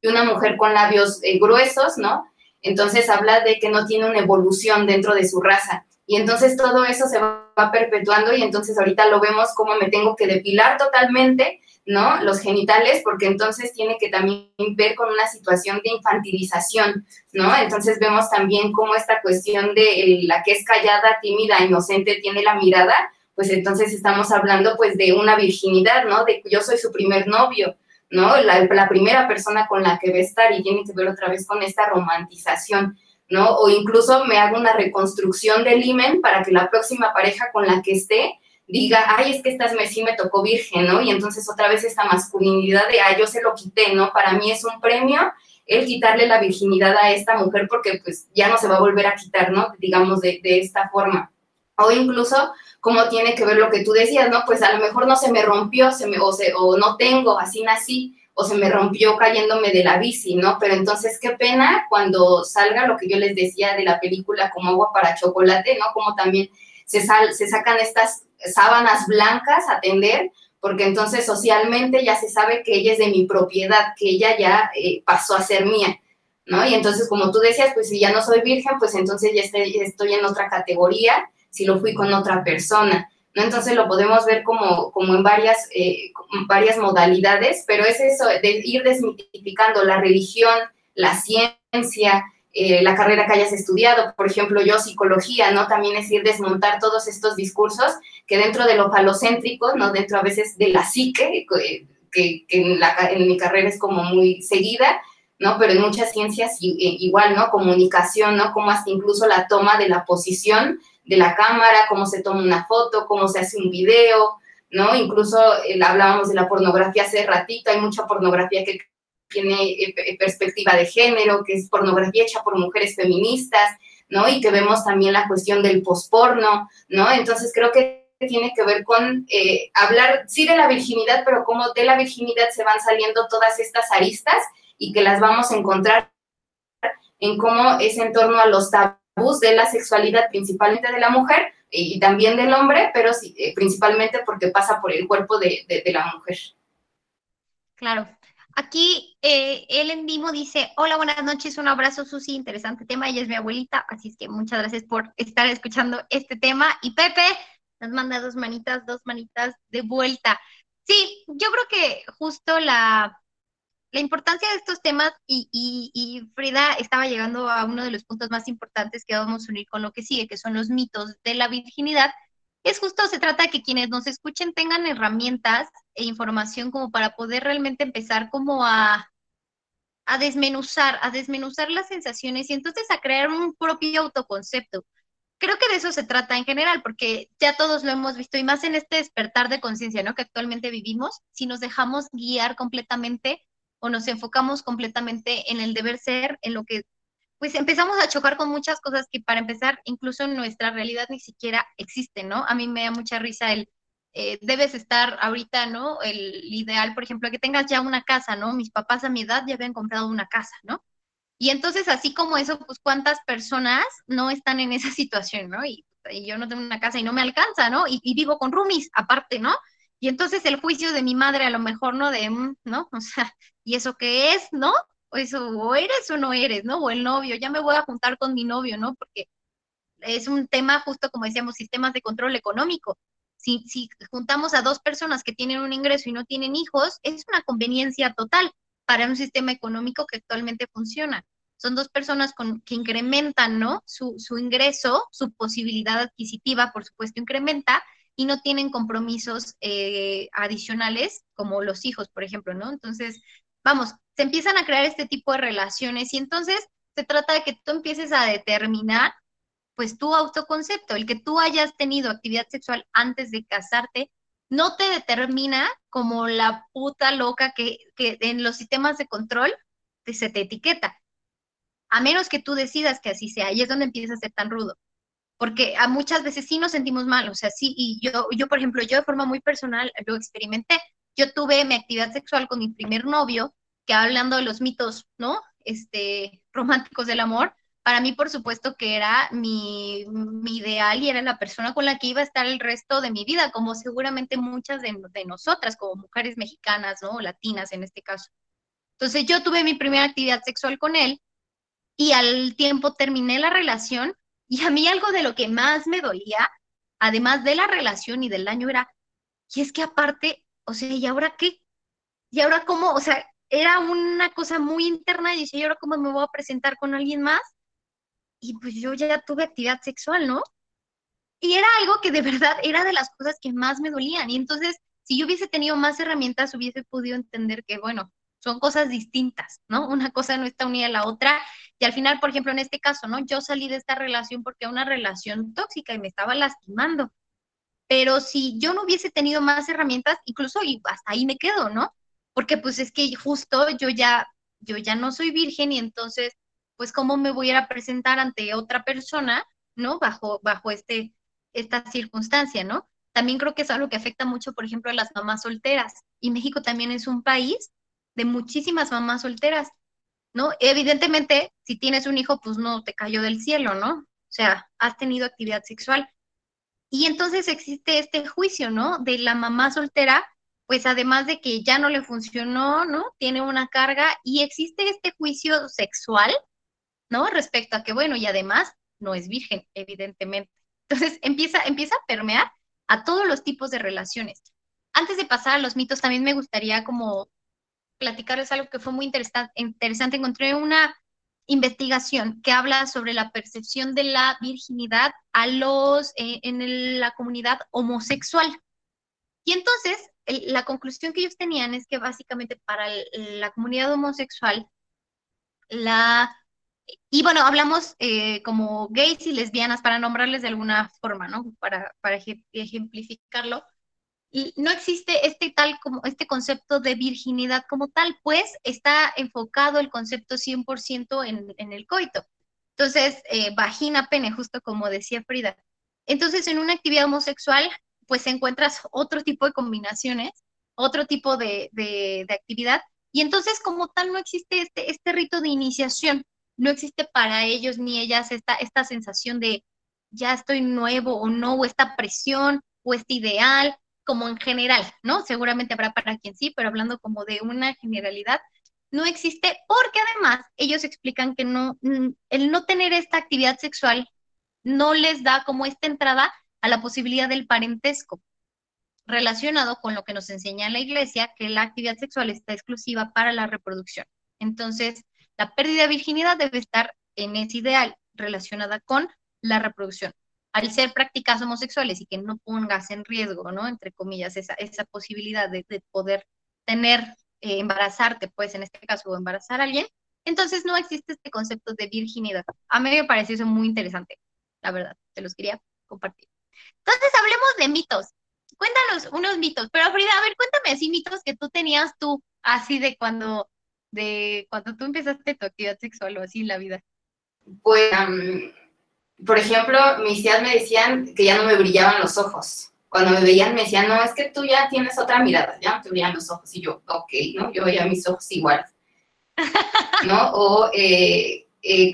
Y una mujer con labios eh, gruesos, ¿no? Entonces habla de que no tiene una evolución dentro de su raza. Y entonces todo eso se va perpetuando y entonces ahorita lo vemos como me tengo que depilar totalmente ¿no? Los genitales, porque entonces tiene que también ver con una situación de infantilización, ¿no? Entonces vemos también cómo esta cuestión de la que es callada, tímida, inocente, tiene la mirada, pues entonces estamos hablando pues de una virginidad, ¿no? De yo soy su primer novio, ¿no? La primera persona con la que va a estar y tiene que ver otra vez con esta romantización. ¿No? O incluso me hago una reconstrucción del imen para que la próxima pareja con la que esté diga, ay, es que esta sí me tocó virgen, ¿no? Y entonces otra vez esta masculinidad de, ay, yo se lo quité, ¿no? Para mí es un premio el quitarle la virginidad a esta mujer porque pues ya no se va a volver a quitar, ¿no? Digamos de, esta forma. O incluso cómo tiene que ver lo que tú decías, ¿no? Pues a lo mejor no se me rompió, se me, o, o no tengo, así nací, o se me rompió cayéndome de la bici, ¿no? Pero entonces qué pena cuando salga lo que yo les decía de la película como agua para chocolate, ¿no? Como también se, sal, se sacan estas sábanas blancas a tender, porque entonces socialmente ya se sabe que ella es de mi propiedad, que ella ya eh, pasó a ser mía, ¿no? Y entonces, como tú decías, pues si ya no soy virgen, pues entonces ya estoy, en otra categoría, si lo fui con otra persona, ¿no? Entonces lo podemos ver como, como en varias, eh, varias modalidades, pero es eso, de ir desmitificando la religión, la ciencia, eh, la carrera que hayas estudiado, por ejemplo, yo psicología, ¿no? También es ir desmontar todos estos discursos que dentro de lo falocéntrico, ¿no? Dentro a veces de la psique, eh, que, en, la, en mi carrera es como muy seguida, ¿no? Pero en muchas ciencias eh, igual, ¿no? Comunicación, ¿no? Como hasta incluso la toma de la posición de la cámara, cómo se toma una foto, cómo se hace un video, ¿no? Incluso hablábamos de la pornografía hace ratito, hay mucha pornografía que tiene eh, perspectiva de género, que es pornografía hecha por mujeres feministas, ¿no? Y que vemos también la cuestión del posporno, ¿no? Entonces creo que tiene que ver con eh, hablar, sí, de la virginidad, pero cómo de la virginidad se van saliendo todas estas aristas y que las vamos a encontrar en cómo es en torno a los tabús de la sexualidad, principalmente de la mujer y también del hombre, pero sí, eh, principalmente porque pasa por el cuerpo de, de la mujer. Claro, Aquí eh, en vivo dice, hola, buenas noches, un abrazo, Susi, interesante tema, ella es mi abuelita, así es que muchas gracias por estar escuchando este tema. Y Pepe nos manda dos manitas, dos manitas de vuelta. Sí, yo creo que justo la, la importancia de estos temas y, y, Frida estaba llegando a uno de los puntos más importantes que vamos a unir con lo que sigue, que son los mitos de la virginidad es justo, se trata de que quienes nos escuchen tengan herramientas e información como para poder realmente empezar como a, a desmenuzar, a desmenuzar las sensaciones y entonces a crear un propio autoconcepto. Creo que de eso se trata en general, porque ya todos lo hemos visto y más en este despertar de conciencia, ¿no? Que actualmente vivimos, si nos dejamos guiar completamente o nos enfocamos completamente en el deber ser, en lo que pues empezamos a chocar con muchas cosas que para empezar, incluso en nuestra realidad ni siquiera existen, ¿no? A mí me da mucha risa el, eh, debes estar ahorita, ¿no? El ideal, por ejemplo, que tengas ya una casa, ¿no? Mis papás a mi edad ya habían comprado una casa, ¿no? Y entonces, así como eso, pues cuántas personas no están en esa situación, ¿no? Y, yo no tengo una casa y no me alcanza, ¿no? Y, vivo con roomies aparte, ¿no? Y entonces el juicio de mi madre a lo mejor, ¿no? De, mm, ¿no? O sea, ¿y eso qué es, no? o eso, o eres o no eres, ¿no? O el novio, ya me voy a juntar con mi novio, ¿no? Porque es un tema, justo como decíamos, sistemas de control económico. Si, si juntamos a dos personas que tienen un ingreso y no tienen hijos, es una conveniencia total para un sistema económico que actualmente funciona. son dos personas con, que incrementan, ¿no? Su, su ingreso, su posibilidad adquisitiva, por supuesto, incrementa y no tienen compromisos eh, adicionales como los hijos, por ejemplo, ¿no? Entonces, vamos, se empiezan a crear este tipo de relaciones y entonces se trata de que tú empieces a determinar pues tu autoconcepto, el que tú hayas tenido actividad sexual antes de casarte, no te determina como la puta loca que, que en los sistemas de control se te etiqueta. A menos que tú decidas que así sea, y es donde empieza a ser tan rudo. Porque a muchas veces sí nos sentimos mal, o sea, sí, y yo, yo, por ejemplo, yo de forma muy personal lo experimenté. Yo tuve mi actividad sexual con mi primer novio, que hablando de los mitos, ¿no? Este, románticos del amor, para mí, por supuesto, que era mi, ideal y era la persona con la que iba a estar el resto de mi vida, como seguramente muchas de, nosotras, como mujeres mexicanas, ¿no? Latinas en este caso. Entonces, yo tuve mi primera actividad sexual con él y al tiempo terminé la relación y a mí algo de lo que más me dolía, además de la relación y del daño, era, y es que aparte, o sea, ¿y ahora qué? ¿Y ahora cómo? O sea, era una cosa muy interna y decía, ¿y ahora cómo me voy a presentar con alguien más? y pues yo ya tuve actividad sexual, ¿no? Y era algo que de verdad era de las cosas que más me dolían. Y entonces, si yo hubiese tenido más herramientas, hubiese podido entender que, bueno, son cosas distintas, ¿no? Una cosa no está unida a la otra. Y al final, por ejemplo, en este caso, ¿no? Yo salí de esta relación porque era una relación tóxica y me estaba lastimando. Pero si yo no hubiese tenido más herramientas, incluso hasta ahí me quedo, ¿no? Porque pues es que justo yo ya, yo ya no soy virgen y entonces pues cómo me voy a presentar ante otra persona, ¿no? Bajo, bajo este, esta circunstancia, ¿no? También creo que es algo que afecta mucho, por ejemplo, a las mamás solteras. Y México también es un país de muchísimas mamás solteras, ¿no? Evidentemente, si tienes un hijo, pues no te cayó del cielo, ¿no? O sea, has tenido actividad sexual. Y entonces existe este juicio, ¿no? De la mamá soltera, pues además de que ya no le funcionó, ¿no? Tiene una carga y existe este juicio sexual ¿no? Respecto a que, bueno, y además no es virgen, evidentemente. Entonces empieza, empieza a permear a todos los tipos de relaciones. Antes de pasar a los mitos, también me gustaría como platicarles algo que fue muy interesante. interesante. Encontré una investigación que habla sobre la percepción de la virginidad a los eh, en la comunidad homosexual. Y entonces, la conclusión que ellos tenían es que básicamente para la comunidad homosexual, la y bueno, hablamos eh, como gays y lesbianas para nombrarles de alguna forma, ¿no? Para, para ejemplificarlo. No existe este tal como este concepto de virginidad como tal, pues está enfocado el concepto 100% en, en el coito. Entonces, eh, vagina, pene, justo como decía Frida. Entonces, en una actividad homosexual, pues encuentras otro tipo de combinaciones, otro tipo de, de, de actividad, y entonces como tal no existe este, este rito de iniciación no existe para ellos ni ellas esta, esta sensación de ya estoy nuevo o no, o esta presión o este ideal, como en general, ¿no? Seguramente habrá para quien sí, pero hablando como de una generalidad, no existe porque además ellos explican que no, el no tener esta actividad sexual no les da como esta entrada a la posibilidad del parentesco, relacionado con lo que nos enseña la iglesia, que la actividad sexual está exclusiva para la reproducción. Entonces, la pérdida de virginidad debe estar en ese ideal relacionada con la reproducción. Al ser prácticas homosexuales y que no pongas en riesgo, ¿no? Entre comillas, esa, esa posibilidad de, poder tener, eh, embarazarte, pues en este caso, o embarazar a alguien, entonces no existe este concepto de virginidad. A mí me parece eso muy interesante, la verdad, te los quería compartir. Entonces hablemos de mitos. Cuéntanos unos mitos, pero Frida, a ver, cuéntame así mitos que tú tenías tú, así de cuando de cuando tú empezaste tu actividad sexual o así en la vida? Pues, por ejemplo, mis tías me decían que ya no me brillaban los ojos. Cuando me veían me decían, no, es que tú ya tienes otra mirada, ya no te brillan los ojos. Y yo, ok, ¿no? Yo veía mis ojos iguales. ¿No? O eh, eh,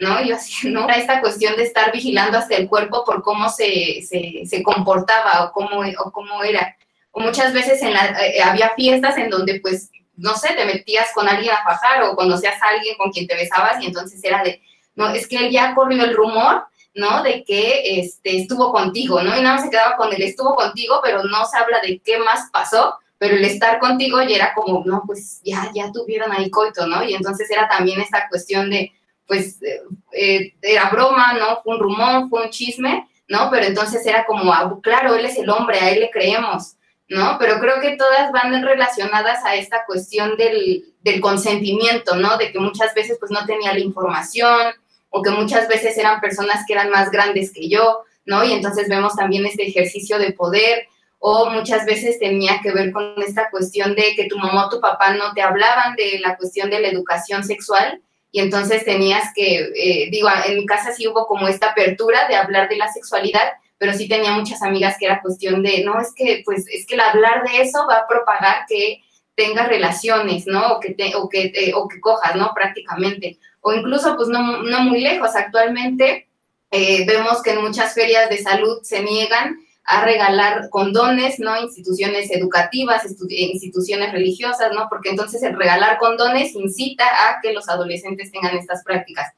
¿no? Yo así, ¿no? Era esta cuestión de estar vigilando hasta el cuerpo por cómo se, se, se comportaba o cómo, o cómo era. O muchas veces en la, eh, había fiestas en donde pues no sé, te metías con alguien a fajar o conocías a alguien con quien te besabas y entonces era de, no, es que él ya corrió el rumor, ¿no? De que este, estuvo contigo, ¿no? Y nada más se quedaba con él, estuvo contigo, pero no se habla de qué más pasó, pero el estar contigo ya era como, no, pues ya, ya tuvieron ahí coito, ¿no? Y entonces era también esta cuestión de, pues, eh, eh, era broma, ¿no? Fue un rumor, fue un chisme, ¿no? Pero entonces era como, ah, claro, él es el hombre, a él le creemos, ¿no? Pero creo que todas van relacionadas a esta cuestión del, del consentimiento, ¿no? De que muchas veces pues no tenía la información o que muchas veces eran personas que eran más grandes que yo, ¿no? Y entonces vemos también este ejercicio de poder o muchas veces tenía que ver con esta cuestión de que tu mamá o tu papá no te hablaban de la cuestión de la educación sexual y entonces tenías que, eh, digo, en mi casa sí hubo como esta apertura de hablar de la sexualidad, pero sí tenía muchas amigas que era cuestión de, no, es que, pues, es que el hablar de eso va a propagar que tengas relaciones, ¿no? O que, te, o que, o que cojas, ¿no? Prácticamente. O incluso, pues, no, no muy lejos. Actualmente eh, vemos que en muchas ferias de salud se niegan a regalar condones, ¿no? Instituciones educativas, instituciones religiosas, ¿no? Porque entonces el regalar condones incita a que los adolescentes tengan estas prácticas,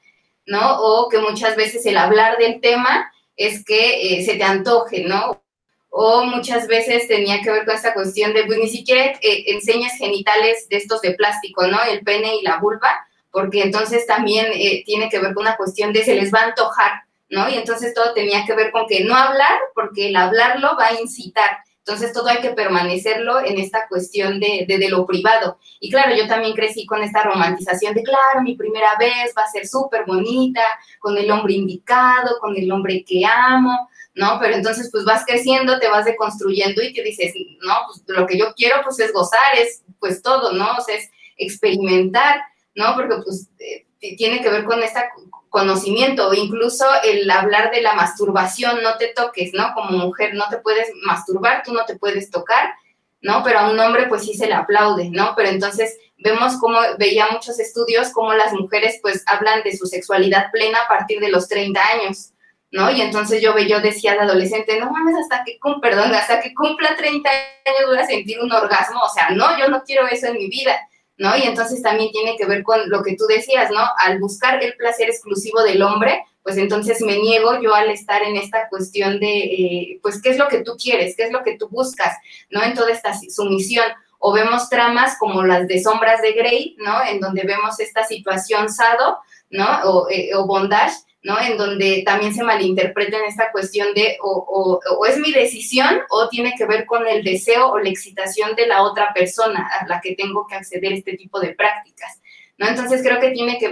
¿no? O que muchas veces el hablar del tema es que eh, se te antoje, ¿no? O muchas veces tenía que ver con esta cuestión de, pues ni siquiera eh, enseñas genitales de estos de plástico, ¿no? El pene y la vulva, porque entonces también eh, tiene que ver con una cuestión de se les va a antojar, ¿no? Y entonces todo tenía que ver con que no hablar, porque el hablarlo va a incitar. Entonces todo hay que permanecerlo en esta cuestión de, de, lo privado. Y claro, yo también crecí con esta romantización de, claro, mi primera vez va a ser súper bonita, con el hombre indicado, con el hombre que amo, ¿no? Pero entonces pues vas creciendo, te vas deconstruyendo y te dices, no, pues lo que yo quiero pues es gozar, es pues todo, ¿no? O sea, es experimentar, ¿no? Porque pues eh, tiene que ver con esta conocimiento incluso el hablar de la masturbación, no te toques, ¿no? Como mujer no te puedes masturbar, tú no te puedes tocar, ¿no? Pero a un hombre pues sí se le aplaude, ¿no? Pero entonces vemos como veía muchos estudios como las mujeres pues hablan de su sexualidad plena a partir de los 30 años, ¿no? Y entonces yo, yo decía de adolescente, no mames, hasta que, perdón, hasta que cumpla 30 años voy a sentir un orgasmo, o sea, no, yo no quiero eso en mi vida. ¿No? Y entonces también tiene que ver con lo que tú decías, ¿no? Al buscar el placer exclusivo del hombre, pues entonces me niego yo al estar en esta cuestión de, eh, pues, ¿qué es lo que tú quieres? ¿Qué es lo que tú buscas? ¿No? En toda esta sumisión. O vemos tramas como las de Sombras de Grey, ¿no? En donde vemos esta situación sado, ¿no? O, eh, o bondage, ¿no? En donde también se malinterpreta en esta cuestión de o, o, es mi decisión o tiene que ver con el deseo o la excitación de la otra persona a la que tengo que acceder a este tipo de prácticas, ¿no? Entonces creo que tiene que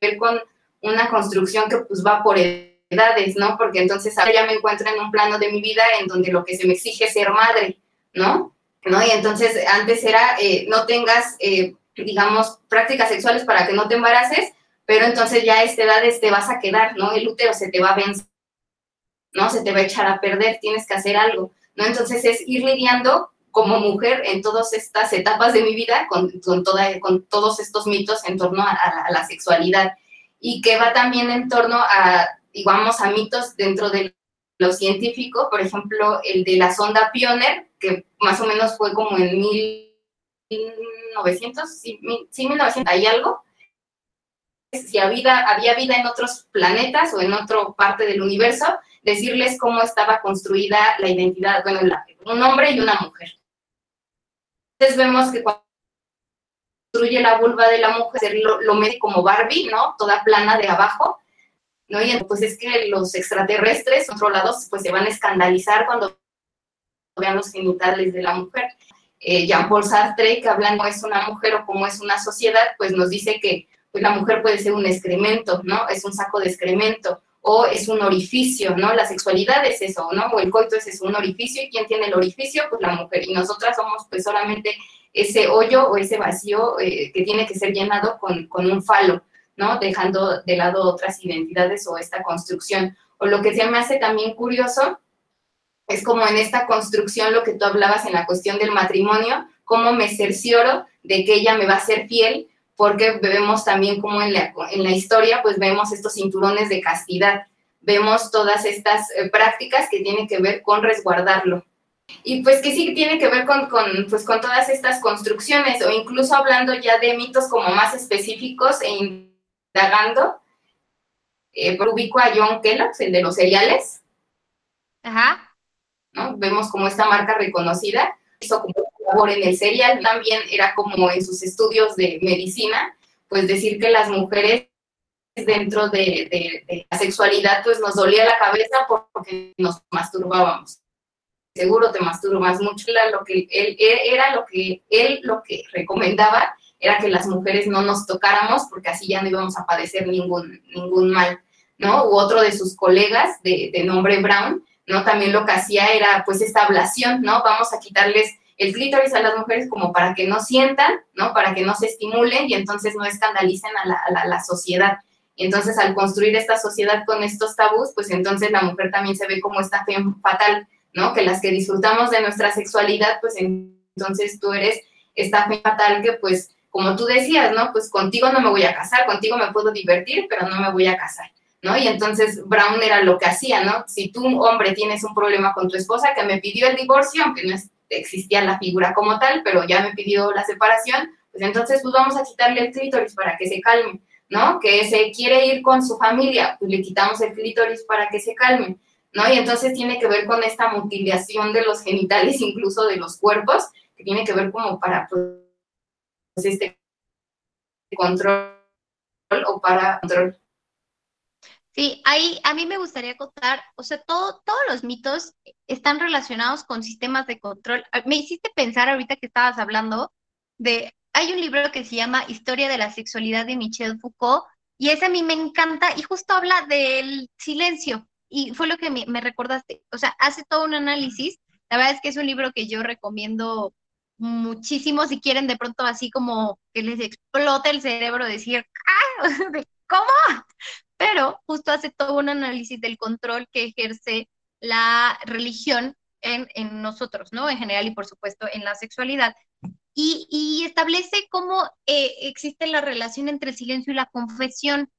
ver con una construcción que pues va por edades, ¿no? Porque entonces ahora ya me encuentro en un plano de mi vida en donde lo que se me exige es ser madre, ¿no? ¿No? Y entonces antes era, eh, no tengas, eh, digamos, prácticas sexuales para que no te embaraces, pero entonces ya a esta edad te vas a quedar, ¿no? El útero se te va a vencer, ¿no? Se te va a echar a perder, tienes que hacer algo, ¿no? Entonces es ir lidiando como mujer en todas estas etapas de mi vida con, con, toda, con todos estos mitos en torno a, la sexualidad y que va también en torno a, digamos, a mitos dentro de lo científico, por ejemplo, el de la sonda Pioneer, que más o menos fue como en 1900, sí, 1900, hay algo, si había, había vida en otros planetas o en otra parte del universo, decirles cómo estaba construida la identidad, bueno, un hombre y una mujer. Entonces vemos que cuando construye la vulva de la mujer, lo, lo mete como Barbie, ¿no? Toda plana de abajo, ¿no? Y pues es que los extraterrestres controlados pues se van a escandalizar cuando vean los genitales de la mujer. Eh, Jean-Paul Sartre, que hablando es una mujer o cómo es una sociedad, pues nos dice que pues la mujer puede ser un excremento, ¿no? Es un saco de excremento o es un orificio, ¿no? La sexualidad es eso, ¿no? O el coito es un orificio y quién tiene el orificio, pues la mujer y nosotras somos pues solamente ese hoyo o ese vacío eh, que tiene que ser llenado con, con un falo, ¿no? Dejando de lado otras identidades o esta construcción. O lo que se me hace también curioso es como en esta construcción lo que tú hablabas en la cuestión del matrimonio, cómo me cercioro de que ella me va a ser fiel porque vemos también como en la, en la historia, pues vemos estos cinturones de castidad, vemos todas estas eh, prácticas que tienen que ver con resguardarlo. Y pues que sí tiene que ver con, con, pues con todas estas construcciones, o incluso hablando ya de mitos como más específicos e indagando, eh, ubico a John Kellogg's, el de los cereales. Ajá. ¿no? Vemos como esta marca reconocida hizo como en el serial también era como en sus estudios de medicina, pues decir que las mujeres dentro de, la sexualidad pues nos dolía la cabeza porque nos masturbábamos. Seguro te masturbas mucho, lo que él, era lo que él lo que recomendaba era que las mujeres no nos tocáramos porque así ya no íbamos a padecer ningún, ningún mal, ¿no? U otro de sus colegas de nombre Brown, ¿no? También lo que hacía era pues esta ablación, ¿no? Vamos a quitarles el clítoris a las mujeres como para que no sientan, ¿no? Para que no se estimulen y entonces no escandalicen a la, sociedad. Entonces al construir esta sociedad con estos tabús, pues entonces la mujer también se ve como esta fe fatal, ¿no? Que las que disfrutamos de nuestra sexualidad, pues entonces tú eres esta fe fatal que pues, como tú decías, ¿no? Pues contigo no me voy a casar, contigo me puedo divertir, pero no me voy a casar. ¿no? Y entonces Brown era lo que hacía, ¿no? Si tú, hombre, tienes un problema con tu esposa que me pidió el divorcio, aunque no existía la figura como tal, pero ya me pidió la separación, pues entonces pues vamos a quitarle el clítoris para que se calme, ¿no? Que se quiere ir con su familia, pues le quitamos el clítoris para que se calme, ¿no? Y entonces tiene que ver con esta mutilación de los genitales, incluso de los cuerpos, que tiene que ver como para pues, este control o para control Sí, ahí a mí me gustaría contar, o sea, todo, todos los mitos están relacionados con sistemas de control. Ah, me hiciste pensar ahorita que estabas hablando de, hay un libro que se llama Historia de la Sexualidad de Michel Foucault, y ese a mí me encanta, y justo habla del silencio, y fue lo que me, me recordaste, o sea, hace todo un análisis, la verdad es que es un libro que yo recomiendo muchísimo si quieren de pronto así como que les explote el cerebro decir, ¡ah! ¿Cómo? Pero justo hace todo un análisis del control que ejerce la religión en, nosotros, ¿no? En general y por supuesto en la sexualidad. Y, establece cómo eh, existe la relación entre el silencio y la confesión.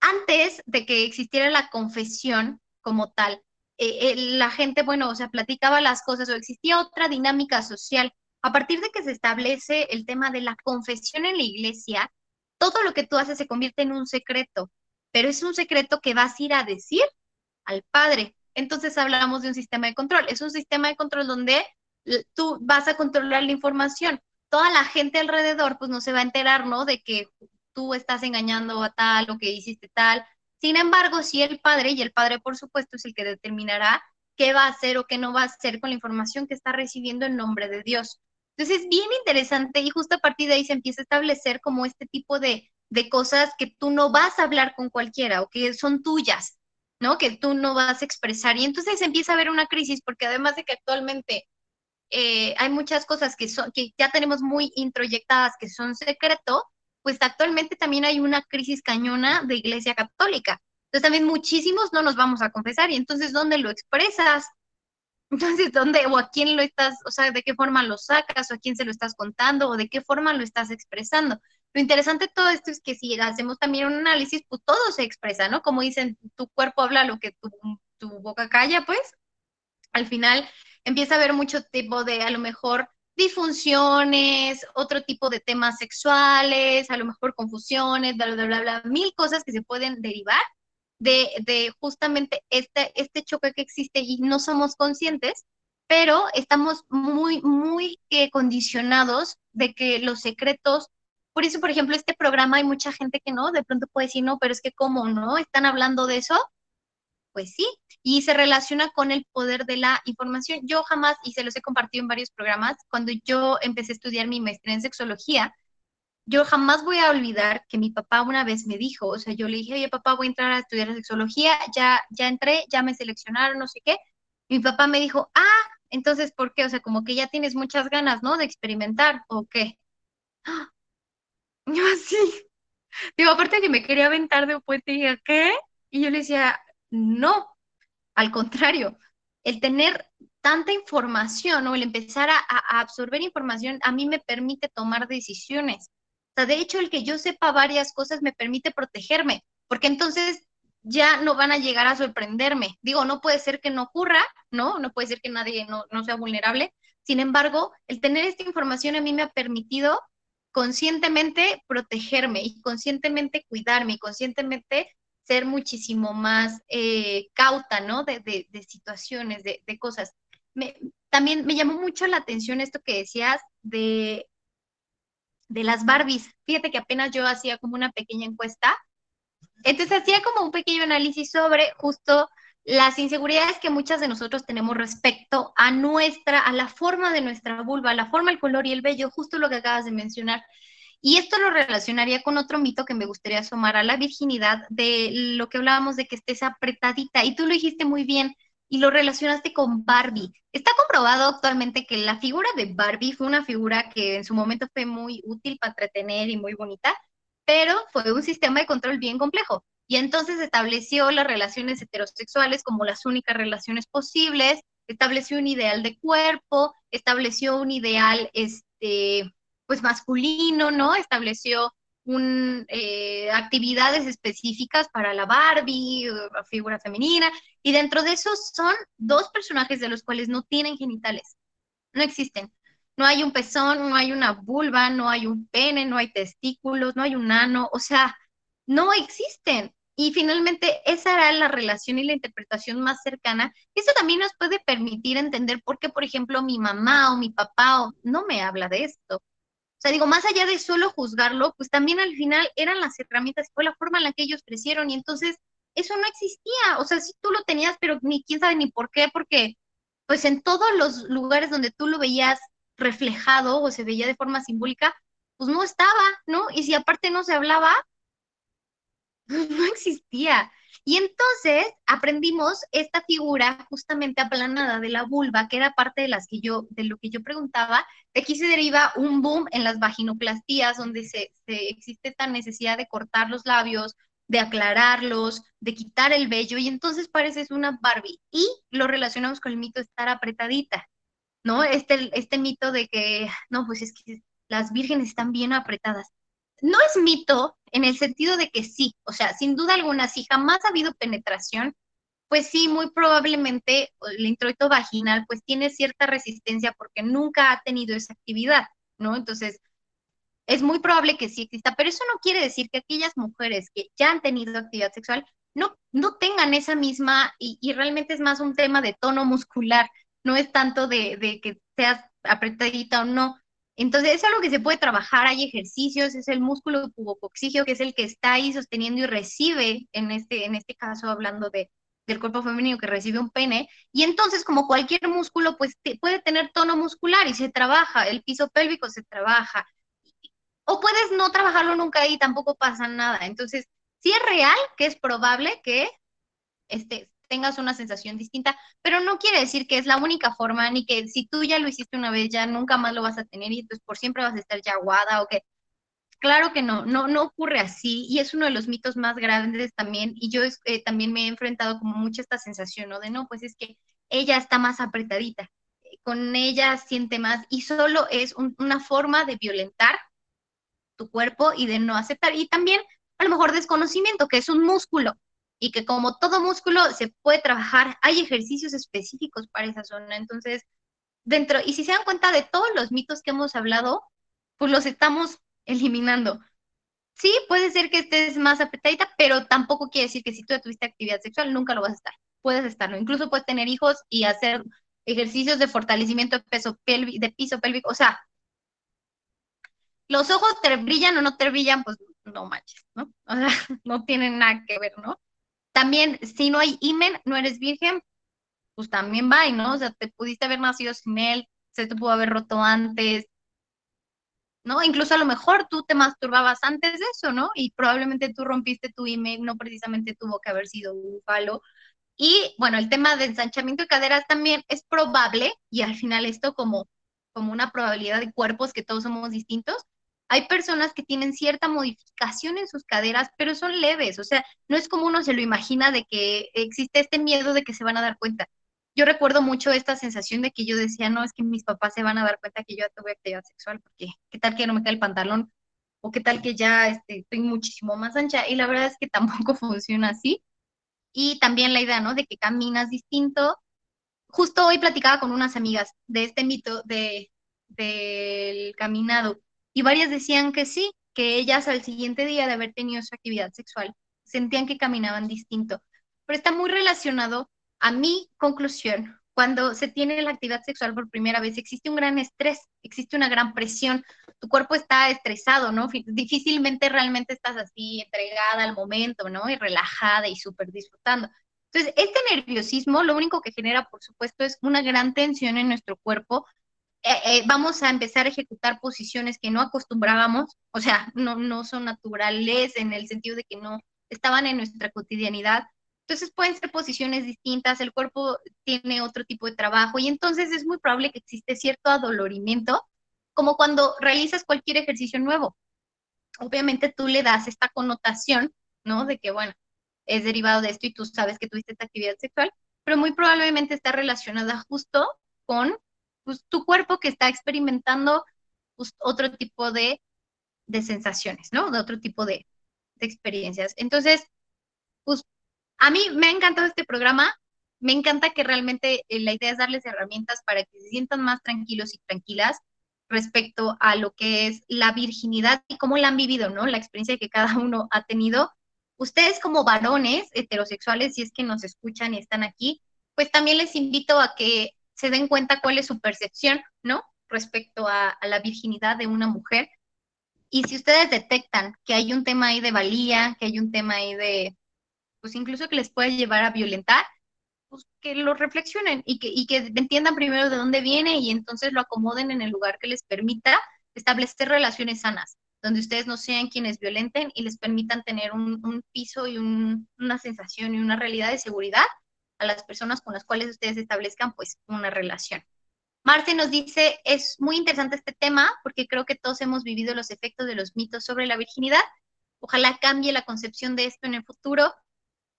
Antes de que existiera la confesión como tal, eh, eh, la gente, bueno, o sea, platicaba las cosas o existía otra dinámica social. A partir de que se establece el tema de la confesión en la iglesia, todo lo que tú haces se convierte en un secreto pero es un secreto que vas a ir a decir al padre. Entonces hablamos de un sistema de control. Es un sistema de control donde tú vas a controlar la información. Toda la gente alrededor pues no se va a enterar, ¿no? De que tú estás engañando a tal o que hiciste tal. Sin embargo, si el padre, y el padre por supuesto es el que determinará qué va a hacer o qué no va a hacer con la información que está recibiendo en nombre de Dios. Entonces es bien interesante y justo a partir de ahí se empieza a establecer como este tipo de de cosas que tú no vas a hablar con cualquiera o que son tuyas, ¿no? Que tú no vas a expresar. Y entonces empieza a haber una crisis porque además de que actualmente eh, hay muchas cosas que, son, que ya tenemos muy introyectadas que son secreto, pues actualmente también hay una crisis cañona de iglesia católica. Entonces también muchísimos no nos vamos a confesar y entonces ¿dónde lo expresas? Entonces, ¿dónde o a quién lo estás, o sea, de qué forma lo sacas o a quién se lo estás contando o de qué forma lo estás expresando? Lo interesante de todo esto es que si hacemos también un análisis, pues todo se expresa, ¿no? Como dicen, tu cuerpo habla lo que tu, tu boca calla, pues al final empieza a haber mucho tipo de, a lo mejor, disfunciones, otro tipo de temas sexuales, a lo mejor confusiones, bla, bla, bla, bla, mil cosas que se pueden derivar de, de justamente este, este choque que existe y no somos conscientes, pero estamos muy, muy eh, condicionados de que los secretos por eso, por ejemplo, este programa hay mucha gente que no, de pronto puede decir, no, pero es que ¿cómo no? ¿Están hablando de eso? Pues sí, y se relaciona con el poder de la información. Yo jamás, y se los he compartido en varios programas, cuando yo empecé a estudiar mi maestría en sexología, yo jamás voy a olvidar que mi papá una vez me dijo, o sea, yo le dije, oye, papá, voy a entrar a estudiar sexología, ya, ya entré, ya me seleccionaron, no sé qué. mi papá me dijo, ah, entonces, ¿por qué? O sea, como que ya tienes muchas ganas, ¿no? De experimentar, ¿o qué? Yo así. Digo, aparte que me quería aventar de un puente, y dije, ¿qué? Y yo le decía, no, al contrario, el tener tanta información o el empezar a, a, absorber información a mí me permite tomar decisiones. O sea, de hecho, el que yo sepa varias cosas me permite protegerme, porque entonces ya no van a llegar a sorprenderme. Digo, no puede ser que no ocurra, ¿no? No puede ser que nadie no, no sea vulnerable. Sin embargo, el tener esta información a mí me ha permitido conscientemente protegerme y conscientemente cuidarme y conscientemente ser muchísimo más eh, cauta, ¿no? De, situaciones, de, cosas. también me llamó mucho la atención esto que decías de, de las Barbies. Fíjate que apenas yo hacía como una pequeña encuesta. Entonces hacía como un pequeño análisis sobre justo las inseguridades que muchas de nosotros tenemos respecto a nuestra, a la forma de nuestra vulva, la forma, el color y el vello, justo lo que acabas de mencionar. Y esto lo relacionaría con otro mito que me gustaría asomar a la virginidad, de lo que hablábamos de que estés apretadita. Y tú lo dijiste muy bien y lo relacionaste con Barbie. Está comprobado actualmente que la figura de Barbie fue una figura que en su momento fue muy útil para entretener y muy bonita, pero fue un sistema de control bien complejo. Y entonces estableció las relaciones heterosexuales como las únicas relaciones posibles, estableció un ideal de cuerpo, estableció un ideal, este, pues masculino, ¿no? Estableció un, eh, actividades específicas para la Barbie, la figura femenina, y dentro de esos son dos personajes de los cuales no tienen genitales, no existen. No hay un pezón, no hay una vulva, no hay un pene, no hay testículos, no hay un ano, o sea, no existen. Y finalmente, esa era la relación y la interpretación más cercana. Eso también nos puede permitir entender por qué, por ejemplo, mi mamá o mi papá no me habla de esto. O sea, digo, más allá de solo juzgarlo, pues también al final eran las herramientas, fue la forma en la que ellos crecieron y entonces eso no existía. O sea, sí tú lo tenías, pero ni quién sabe ni por qué, porque pues en todos los lugares donde tú lo veías reflejado o se veía de forma simbólica, pues no estaba, ¿no? Y si aparte no se hablaba, no existía. Y entonces aprendimos esta figura justamente aplanada de la vulva, que era parte de las que yo, de lo que yo preguntaba, de aquí se deriva un boom en las vaginoplastías, donde se, existe esta necesidad de cortar los labios, de aclararlos, de quitar el vello, y entonces pareces una Barbie. Y lo relacionamos con el mito de estar apretadita, ¿no? Este, este mito de que, no, pues es que las vírgenes están bien apretadas no es mito en el sentido de que sí, o sea, sin duda alguna, si jamás ha habido penetración, pues sí, muy probablemente el introito vaginal pues tiene cierta resistencia porque nunca ha tenido esa actividad, ¿no? Entonces, es muy probable que sí exista, pero eso no quiere decir que aquellas mujeres que ya han tenido actividad sexual no, no tengan esa misma, y, realmente es más un tema de tono muscular, no es tanto de, de que seas apretadita o no, entonces, es algo que se puede trabajar, hay ejercicios, es el músculo pubocoxígeo, que es el que está ahí sosteniendo y recibe, en este, en este caso hablando de, del cuerpo femenino que recibe un pene, y entonces como cualquier músculo, pues puede tener tono muscular y se trabaja, el piso pélvico se trabaja, o puedes no trabajarlo nunca y tampoco pasa nada. Entonces, sí es real que es probable que este, tengas una sensación distinta, pero no quiere decir que es la única forma, ni que si tú ya lo hiciste una vez, ya nunca más lo vas a tener y entonces por siempre vas a estar ya aguada o que... Claro que no, no, no ocurre así y es uno de los mitos más grandes también y yo eh, también me he enfrentado como mucho esta sensación, ¿no? De no, pues es que ella está más apretadita, con ella siente más y solo es una forma de violentar tu cuerpo y de no aceptar y también a lo mejor desconocimiento, que es un músculo, y que como todo músculo se puede trabajar, hay ejercicios específicos para esa zona. Entonces, dentro, y si se dan cuenta de todos los mitos que hemos hablado, pues los estamos eliminando. Sí, puede ser que estés más apretadita, pero tampoco quiere decir que si tú tuviste actividad sexual nunca lo vas a estar. Puedes estarlo. Incluso puedes tener hijos y hacer ejercicios de fortalecimiento de, peso de piso pélvico. O sea, los ojos te brillan o no te brillan, pues no manches, ¿no? O sea, no tienen nada que ver, ¿no? También, si no hay imen, no eres virgen, pues también va, ¿no? O sea, te pudiste haber nacido sin él, se te pudo haber roto antes, ¿no? Incluso a lo mejor tú te masturbabas antes de eso, ¿no? Y probablemente tú rompiste tu imen, no precisamente tuvo que haber sido un falo. Y bueno, el tema de ensanchamiento de caderas también es probable, y al final esto como, como una probabilidad de cuerpos que todos somos distintos, hay personas que tienen cierta modificación en sus caderas, pero son leves, o sea, no es como uno se lo imagina de que existe este miedo de que se van a dar cuenta. Yo recuerdo mucho esta sensación de que yo decía, no, es que mis papás se van a dar cuenta que yo ya tuve actividad sexual, porque qué tal que no me cae el pantalón, o qué tal que ya este, estoy muchísimo más ancha, y la verdad es que tampoco funciona así. Y también la idea, ¿no? De que caminas distinto. Justo hoy platicaba con unas amigas de este mito de, del caminado y varias decían que sí, que ellas al siguiente día de haber tenido su actividad sexual sentían que caminaban distinto. Pero está muy relacionado a mi conclusión cuando se tiene la actividad sexual por primera vez, existe un gran estrés, existe una gran presión, tu cuerpo está estresado, ¿no? Difícilmente realmente estás así entregada al momento, ¿no? Y relajada y súper disfrutando. Entonces, este nerviosismo lo único que genera, por supuesto, es una gran tensión en nuestro cuerpo. Eh, eh, vamos a empezar a ejecutar posiciones que no acostumbrábamos, o sea, no, no son naturales en el sentido de que no estaban en nuestra cotidianidad entonces pueden ser posiciones distintas, el cuerpo tiene otro tipo de trabajo y entonces es muy probable que existe cierto adolorimiento, como cuando realizas cualquier ejercicio nuevo. Obviamente tú le das esta connotación, ¿no? De que, bueno, es derivado de esto y tú sabes que tuviste esta actividad sexual, pero muy probablemente está relacionada justo con pues, tu cuerpo que está experimentando pues, otro tipo de, sensaciones, ¿no? De otro tipo de, de experiencias. Entonces, pues a mí me ha encantado este programa, me encanta que realmente eh, la idea es darles herramientas para que se sientan más tranquilos y tranquilas respecto a lo que es la virginidad y cómo la han vivido, ¿no? La experiencia que cada uno ha tenido. Ustedes como varones heterosexuales, si es que nos escuchan y están aquí, pues también les invito a que se den cuenta cuál es su percepción, ¿no? Respecto a, la virginidad de una mujer. Y si ustedes detectan que hay un tema ahí de valía, que hay un tema ahí de, pues incluso que les puede llevar a violentar, pues que lo reflexionen y que, y que entiendan primero de dónde viene y entonces lo acomoden en el lugar que les permita establecer relaciones sanas, donde ustedes no sean quienes violenten y les permitan tener un, piso y una sensación y una realidad de seguridad a las personas con las cuales ustedes establezcan pues una relación. Marce nos dice, es muy interesante este tema porque creo que todos hemos vivido los efectos de los mitos sobre la virginidad. Ojalá cambie la concepción de esto en el futuro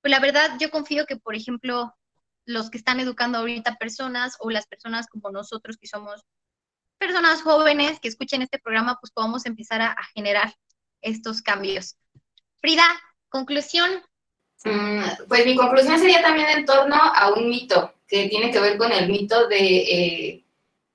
pues la verdad yo confío que, por ejemplo, los que están educando ahorita personas o las personas como nosotros que somos personas jóvenes que escuchen este programa, pues podamos empezar a, generar estos cambios. Frida, conclusión. Mm, pues mi conclusión sería también en torno a un mito que tiene que ver con el mito de eh,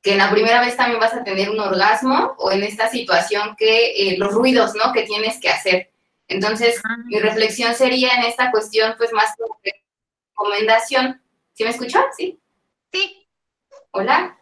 que en la primera vez también vas a tener un orgasmo o en esta situación que eh, los ruidos, ¿no? Que tienes que hacer. Entonces, ah. mi reflexión sería en esta cuestión, pues más como recomendación. ¿Sí me escuchó? Sí. Sí. Hola.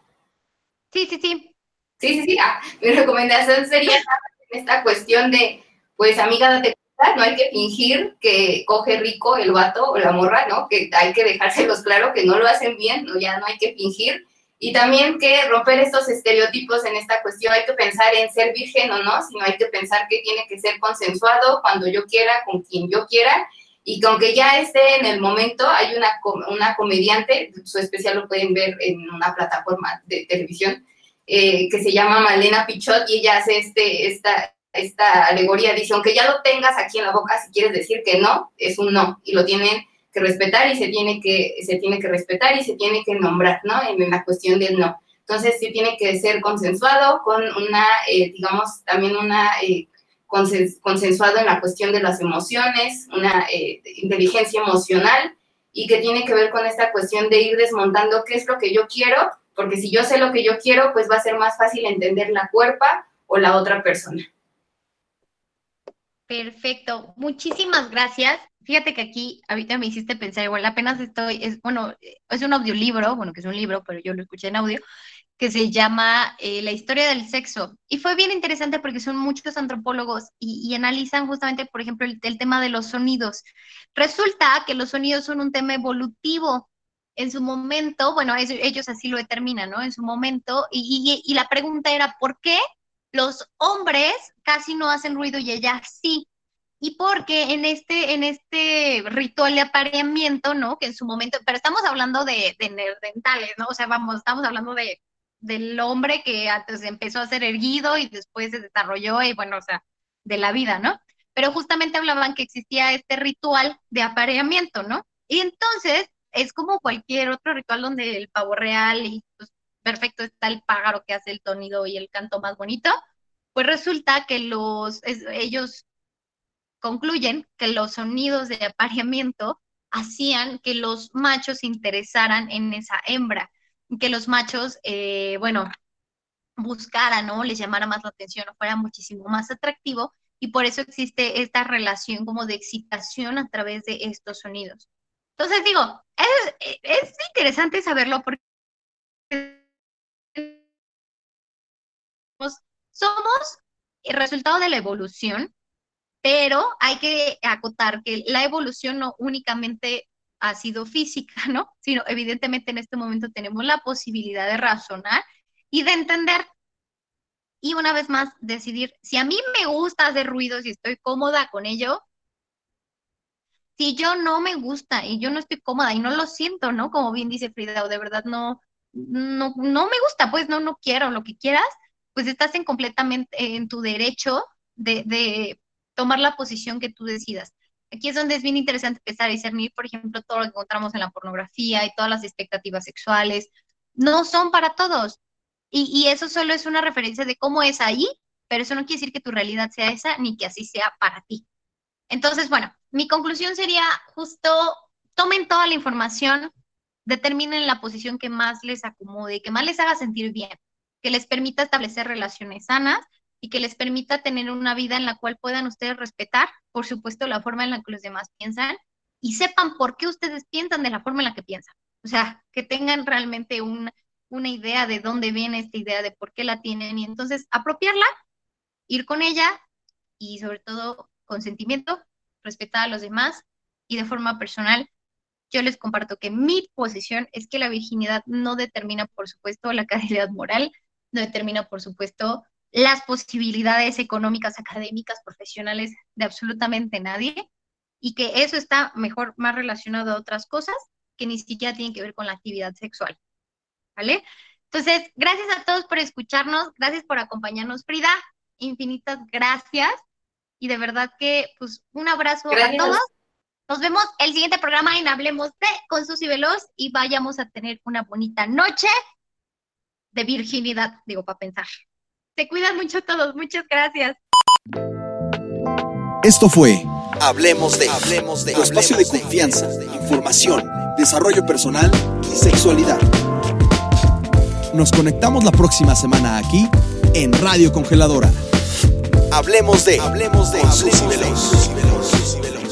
Sí, sí, sí. Sí, sí, sí. Ah, mi recomendación sería en esta cuestión de, pues, amiga, date no hay que fingir que coge rico el vato o la morra, ¿no? Que hay que dejárselos claro que no lo hacen bien, ¿no? Ya no hay que fingir y también que romper estos estereotipos en esta cuestión, hay que pensar en ser virgen o no, sino hay que pensar que tiene que ser consensuado cuando yo quiera, con quien yo quiera, y que aunque ya esté en el momento, hay una, una comediante, su especial lo pueden ver en una plataforma de televisión, eh, que se llama Malena Pichot, y ella hace este, esta, esta alegoría, dice, aunque ya lo tengas aquí en la boca, si quieres decir que no, es un no, y lo tienen que respetar y se tiene que, se tiene que respetar y se tiene que nombrar, ¿no? En, la cuestión del no. Entonces sí tiene que ser consensuado con una, eh, digamos, también una eh, consensuado en la cuestión de las emociones, una eh, inteligencia emocional y que tiene que ver con esta cuestión de ir desmontando qué es lo que yo quiero, porque si yo sé lo que yo quiero, pues va a ser más fácil entender la cuerpa o la otra persona. Perfecto, muchísimas gracias. Fíjate que aquí ahorita me hiciste pensar, igual apenas estoy, es bueno, es un audiolibro, bueno, que es un libro, pero yo lo escuché en audio, que se llama eh, La historia del sexo. Y fue bien interesante porque son muchos antropólogos y, analizan justamente, por ejemplo, el, tema de los sonidos. Resulta que los sonidos son un tema evolutivo. En su momento, bueno, ellos así lo determinan, ¿no? En su momento, y, y la pregunta era, ¿por qué los hombres casi no hacen ruido y ellas sí? y porque en este, en este ritual de apareamiento, ¿no? Que en su momento, pero estamos hablando de, de dentales, ¿no? O sea, vamos, estamos hablando de del hombre que antes empezó a ser erguido y después se desarrolló y bueno, o sea, de la vida, ¿no? Pero justamente hablaban que existía este ritual de apareamiento, ¿no? Y entonces es como cualquier otro ritual donde el pavo real y perfecto está el pájaro que hace el sonido y el canto más bonito, pues resulta que los ellos concluyen que los sonidos de apareamiento hacían que los machos se interesaran en esa hembra, que los machos, eh, bueno, buscaran, ¿no? Les llamara más la atención o fuera muchísimo más atractivo y por eso existe esta relación como de excitación a través de estos sonidos. Entonces digo, es, es interesante saberlo porque somos el resultado de la evolución, pero hay que acotar que la evolución no únicamente ha sido física, ¿no? Sino evidentemente en este momento tenemos la posibilidad de razonar y de entender. Y una vez más, decidir si a mí me gusta hacer ruidos y estoy cómoda con ello, si yo no me gusta y yo no estoy cómoda y no lo siento, ¿no? Como bien dice Frida, o de verdad no, no, no me gusta, pues no, no quiero lo que quieras, pues estás en completamente en tu derecho de, de tomar la posición que tú decidas. Aquí es donde es bien interesante empezar a discernir, por ejemplo, todo lo que encontramos en la pornografía y todas las expectativas sexuales. No son para todos. Y, y, eso solo es una referencia de cómo es ahí, pero eso no quiere decir que tu realidad sea esa ni que así sea para ti. Entonces, bueno, mi conclusión sería justo, tomen toda la información, determinen la posición que más les acomode, que más les haga sentir bien, que les permita establecer relaciones sanas y que les permita tener una vida en la cual puedan ustedes respetar, por supuesto, la forma en la que los demás piensan y sepan por qué ustedes piensan de la forma en la que piensan. O sea, que tengan realmente una idea de dónde viene esta idea, de por qué la tienen y entonces apropiarla, ir con ella y sobre todo consentimiento respetar a los demás y de forma personal, yo les comparto que mi posición es que la virginidad no determina, por supuesto, la calidad moral, no determina, por supuesto, las posibilidades económicas, académicas, profesionales de absolutamente nadie, y que eso está mejor, más relacionado a otras cosas que ni siquiera tienen que ver con la actividad sexual. ¿Vale? Entonces, gracias a todos por escucharnos, gracias por acompañarnos, Frida, infinitas gracias y de verdad que, pues, un abrazo a todos. Nos vemos el siguiente programa en Hablemos de con Susy Veloz y vayamos a tener una bonita noche de virginidad, digo, para pensar. Se cuidan mucho todos, muchas gracias. Esto fue Hablemos de, Hablemos de, tu espacio de confianza, información, desarrollo personal y sexualidad. Nos conectamos la próxima semana aquí en Radio Congeladora. Hablemos de. Hablemos de. Hablemos de.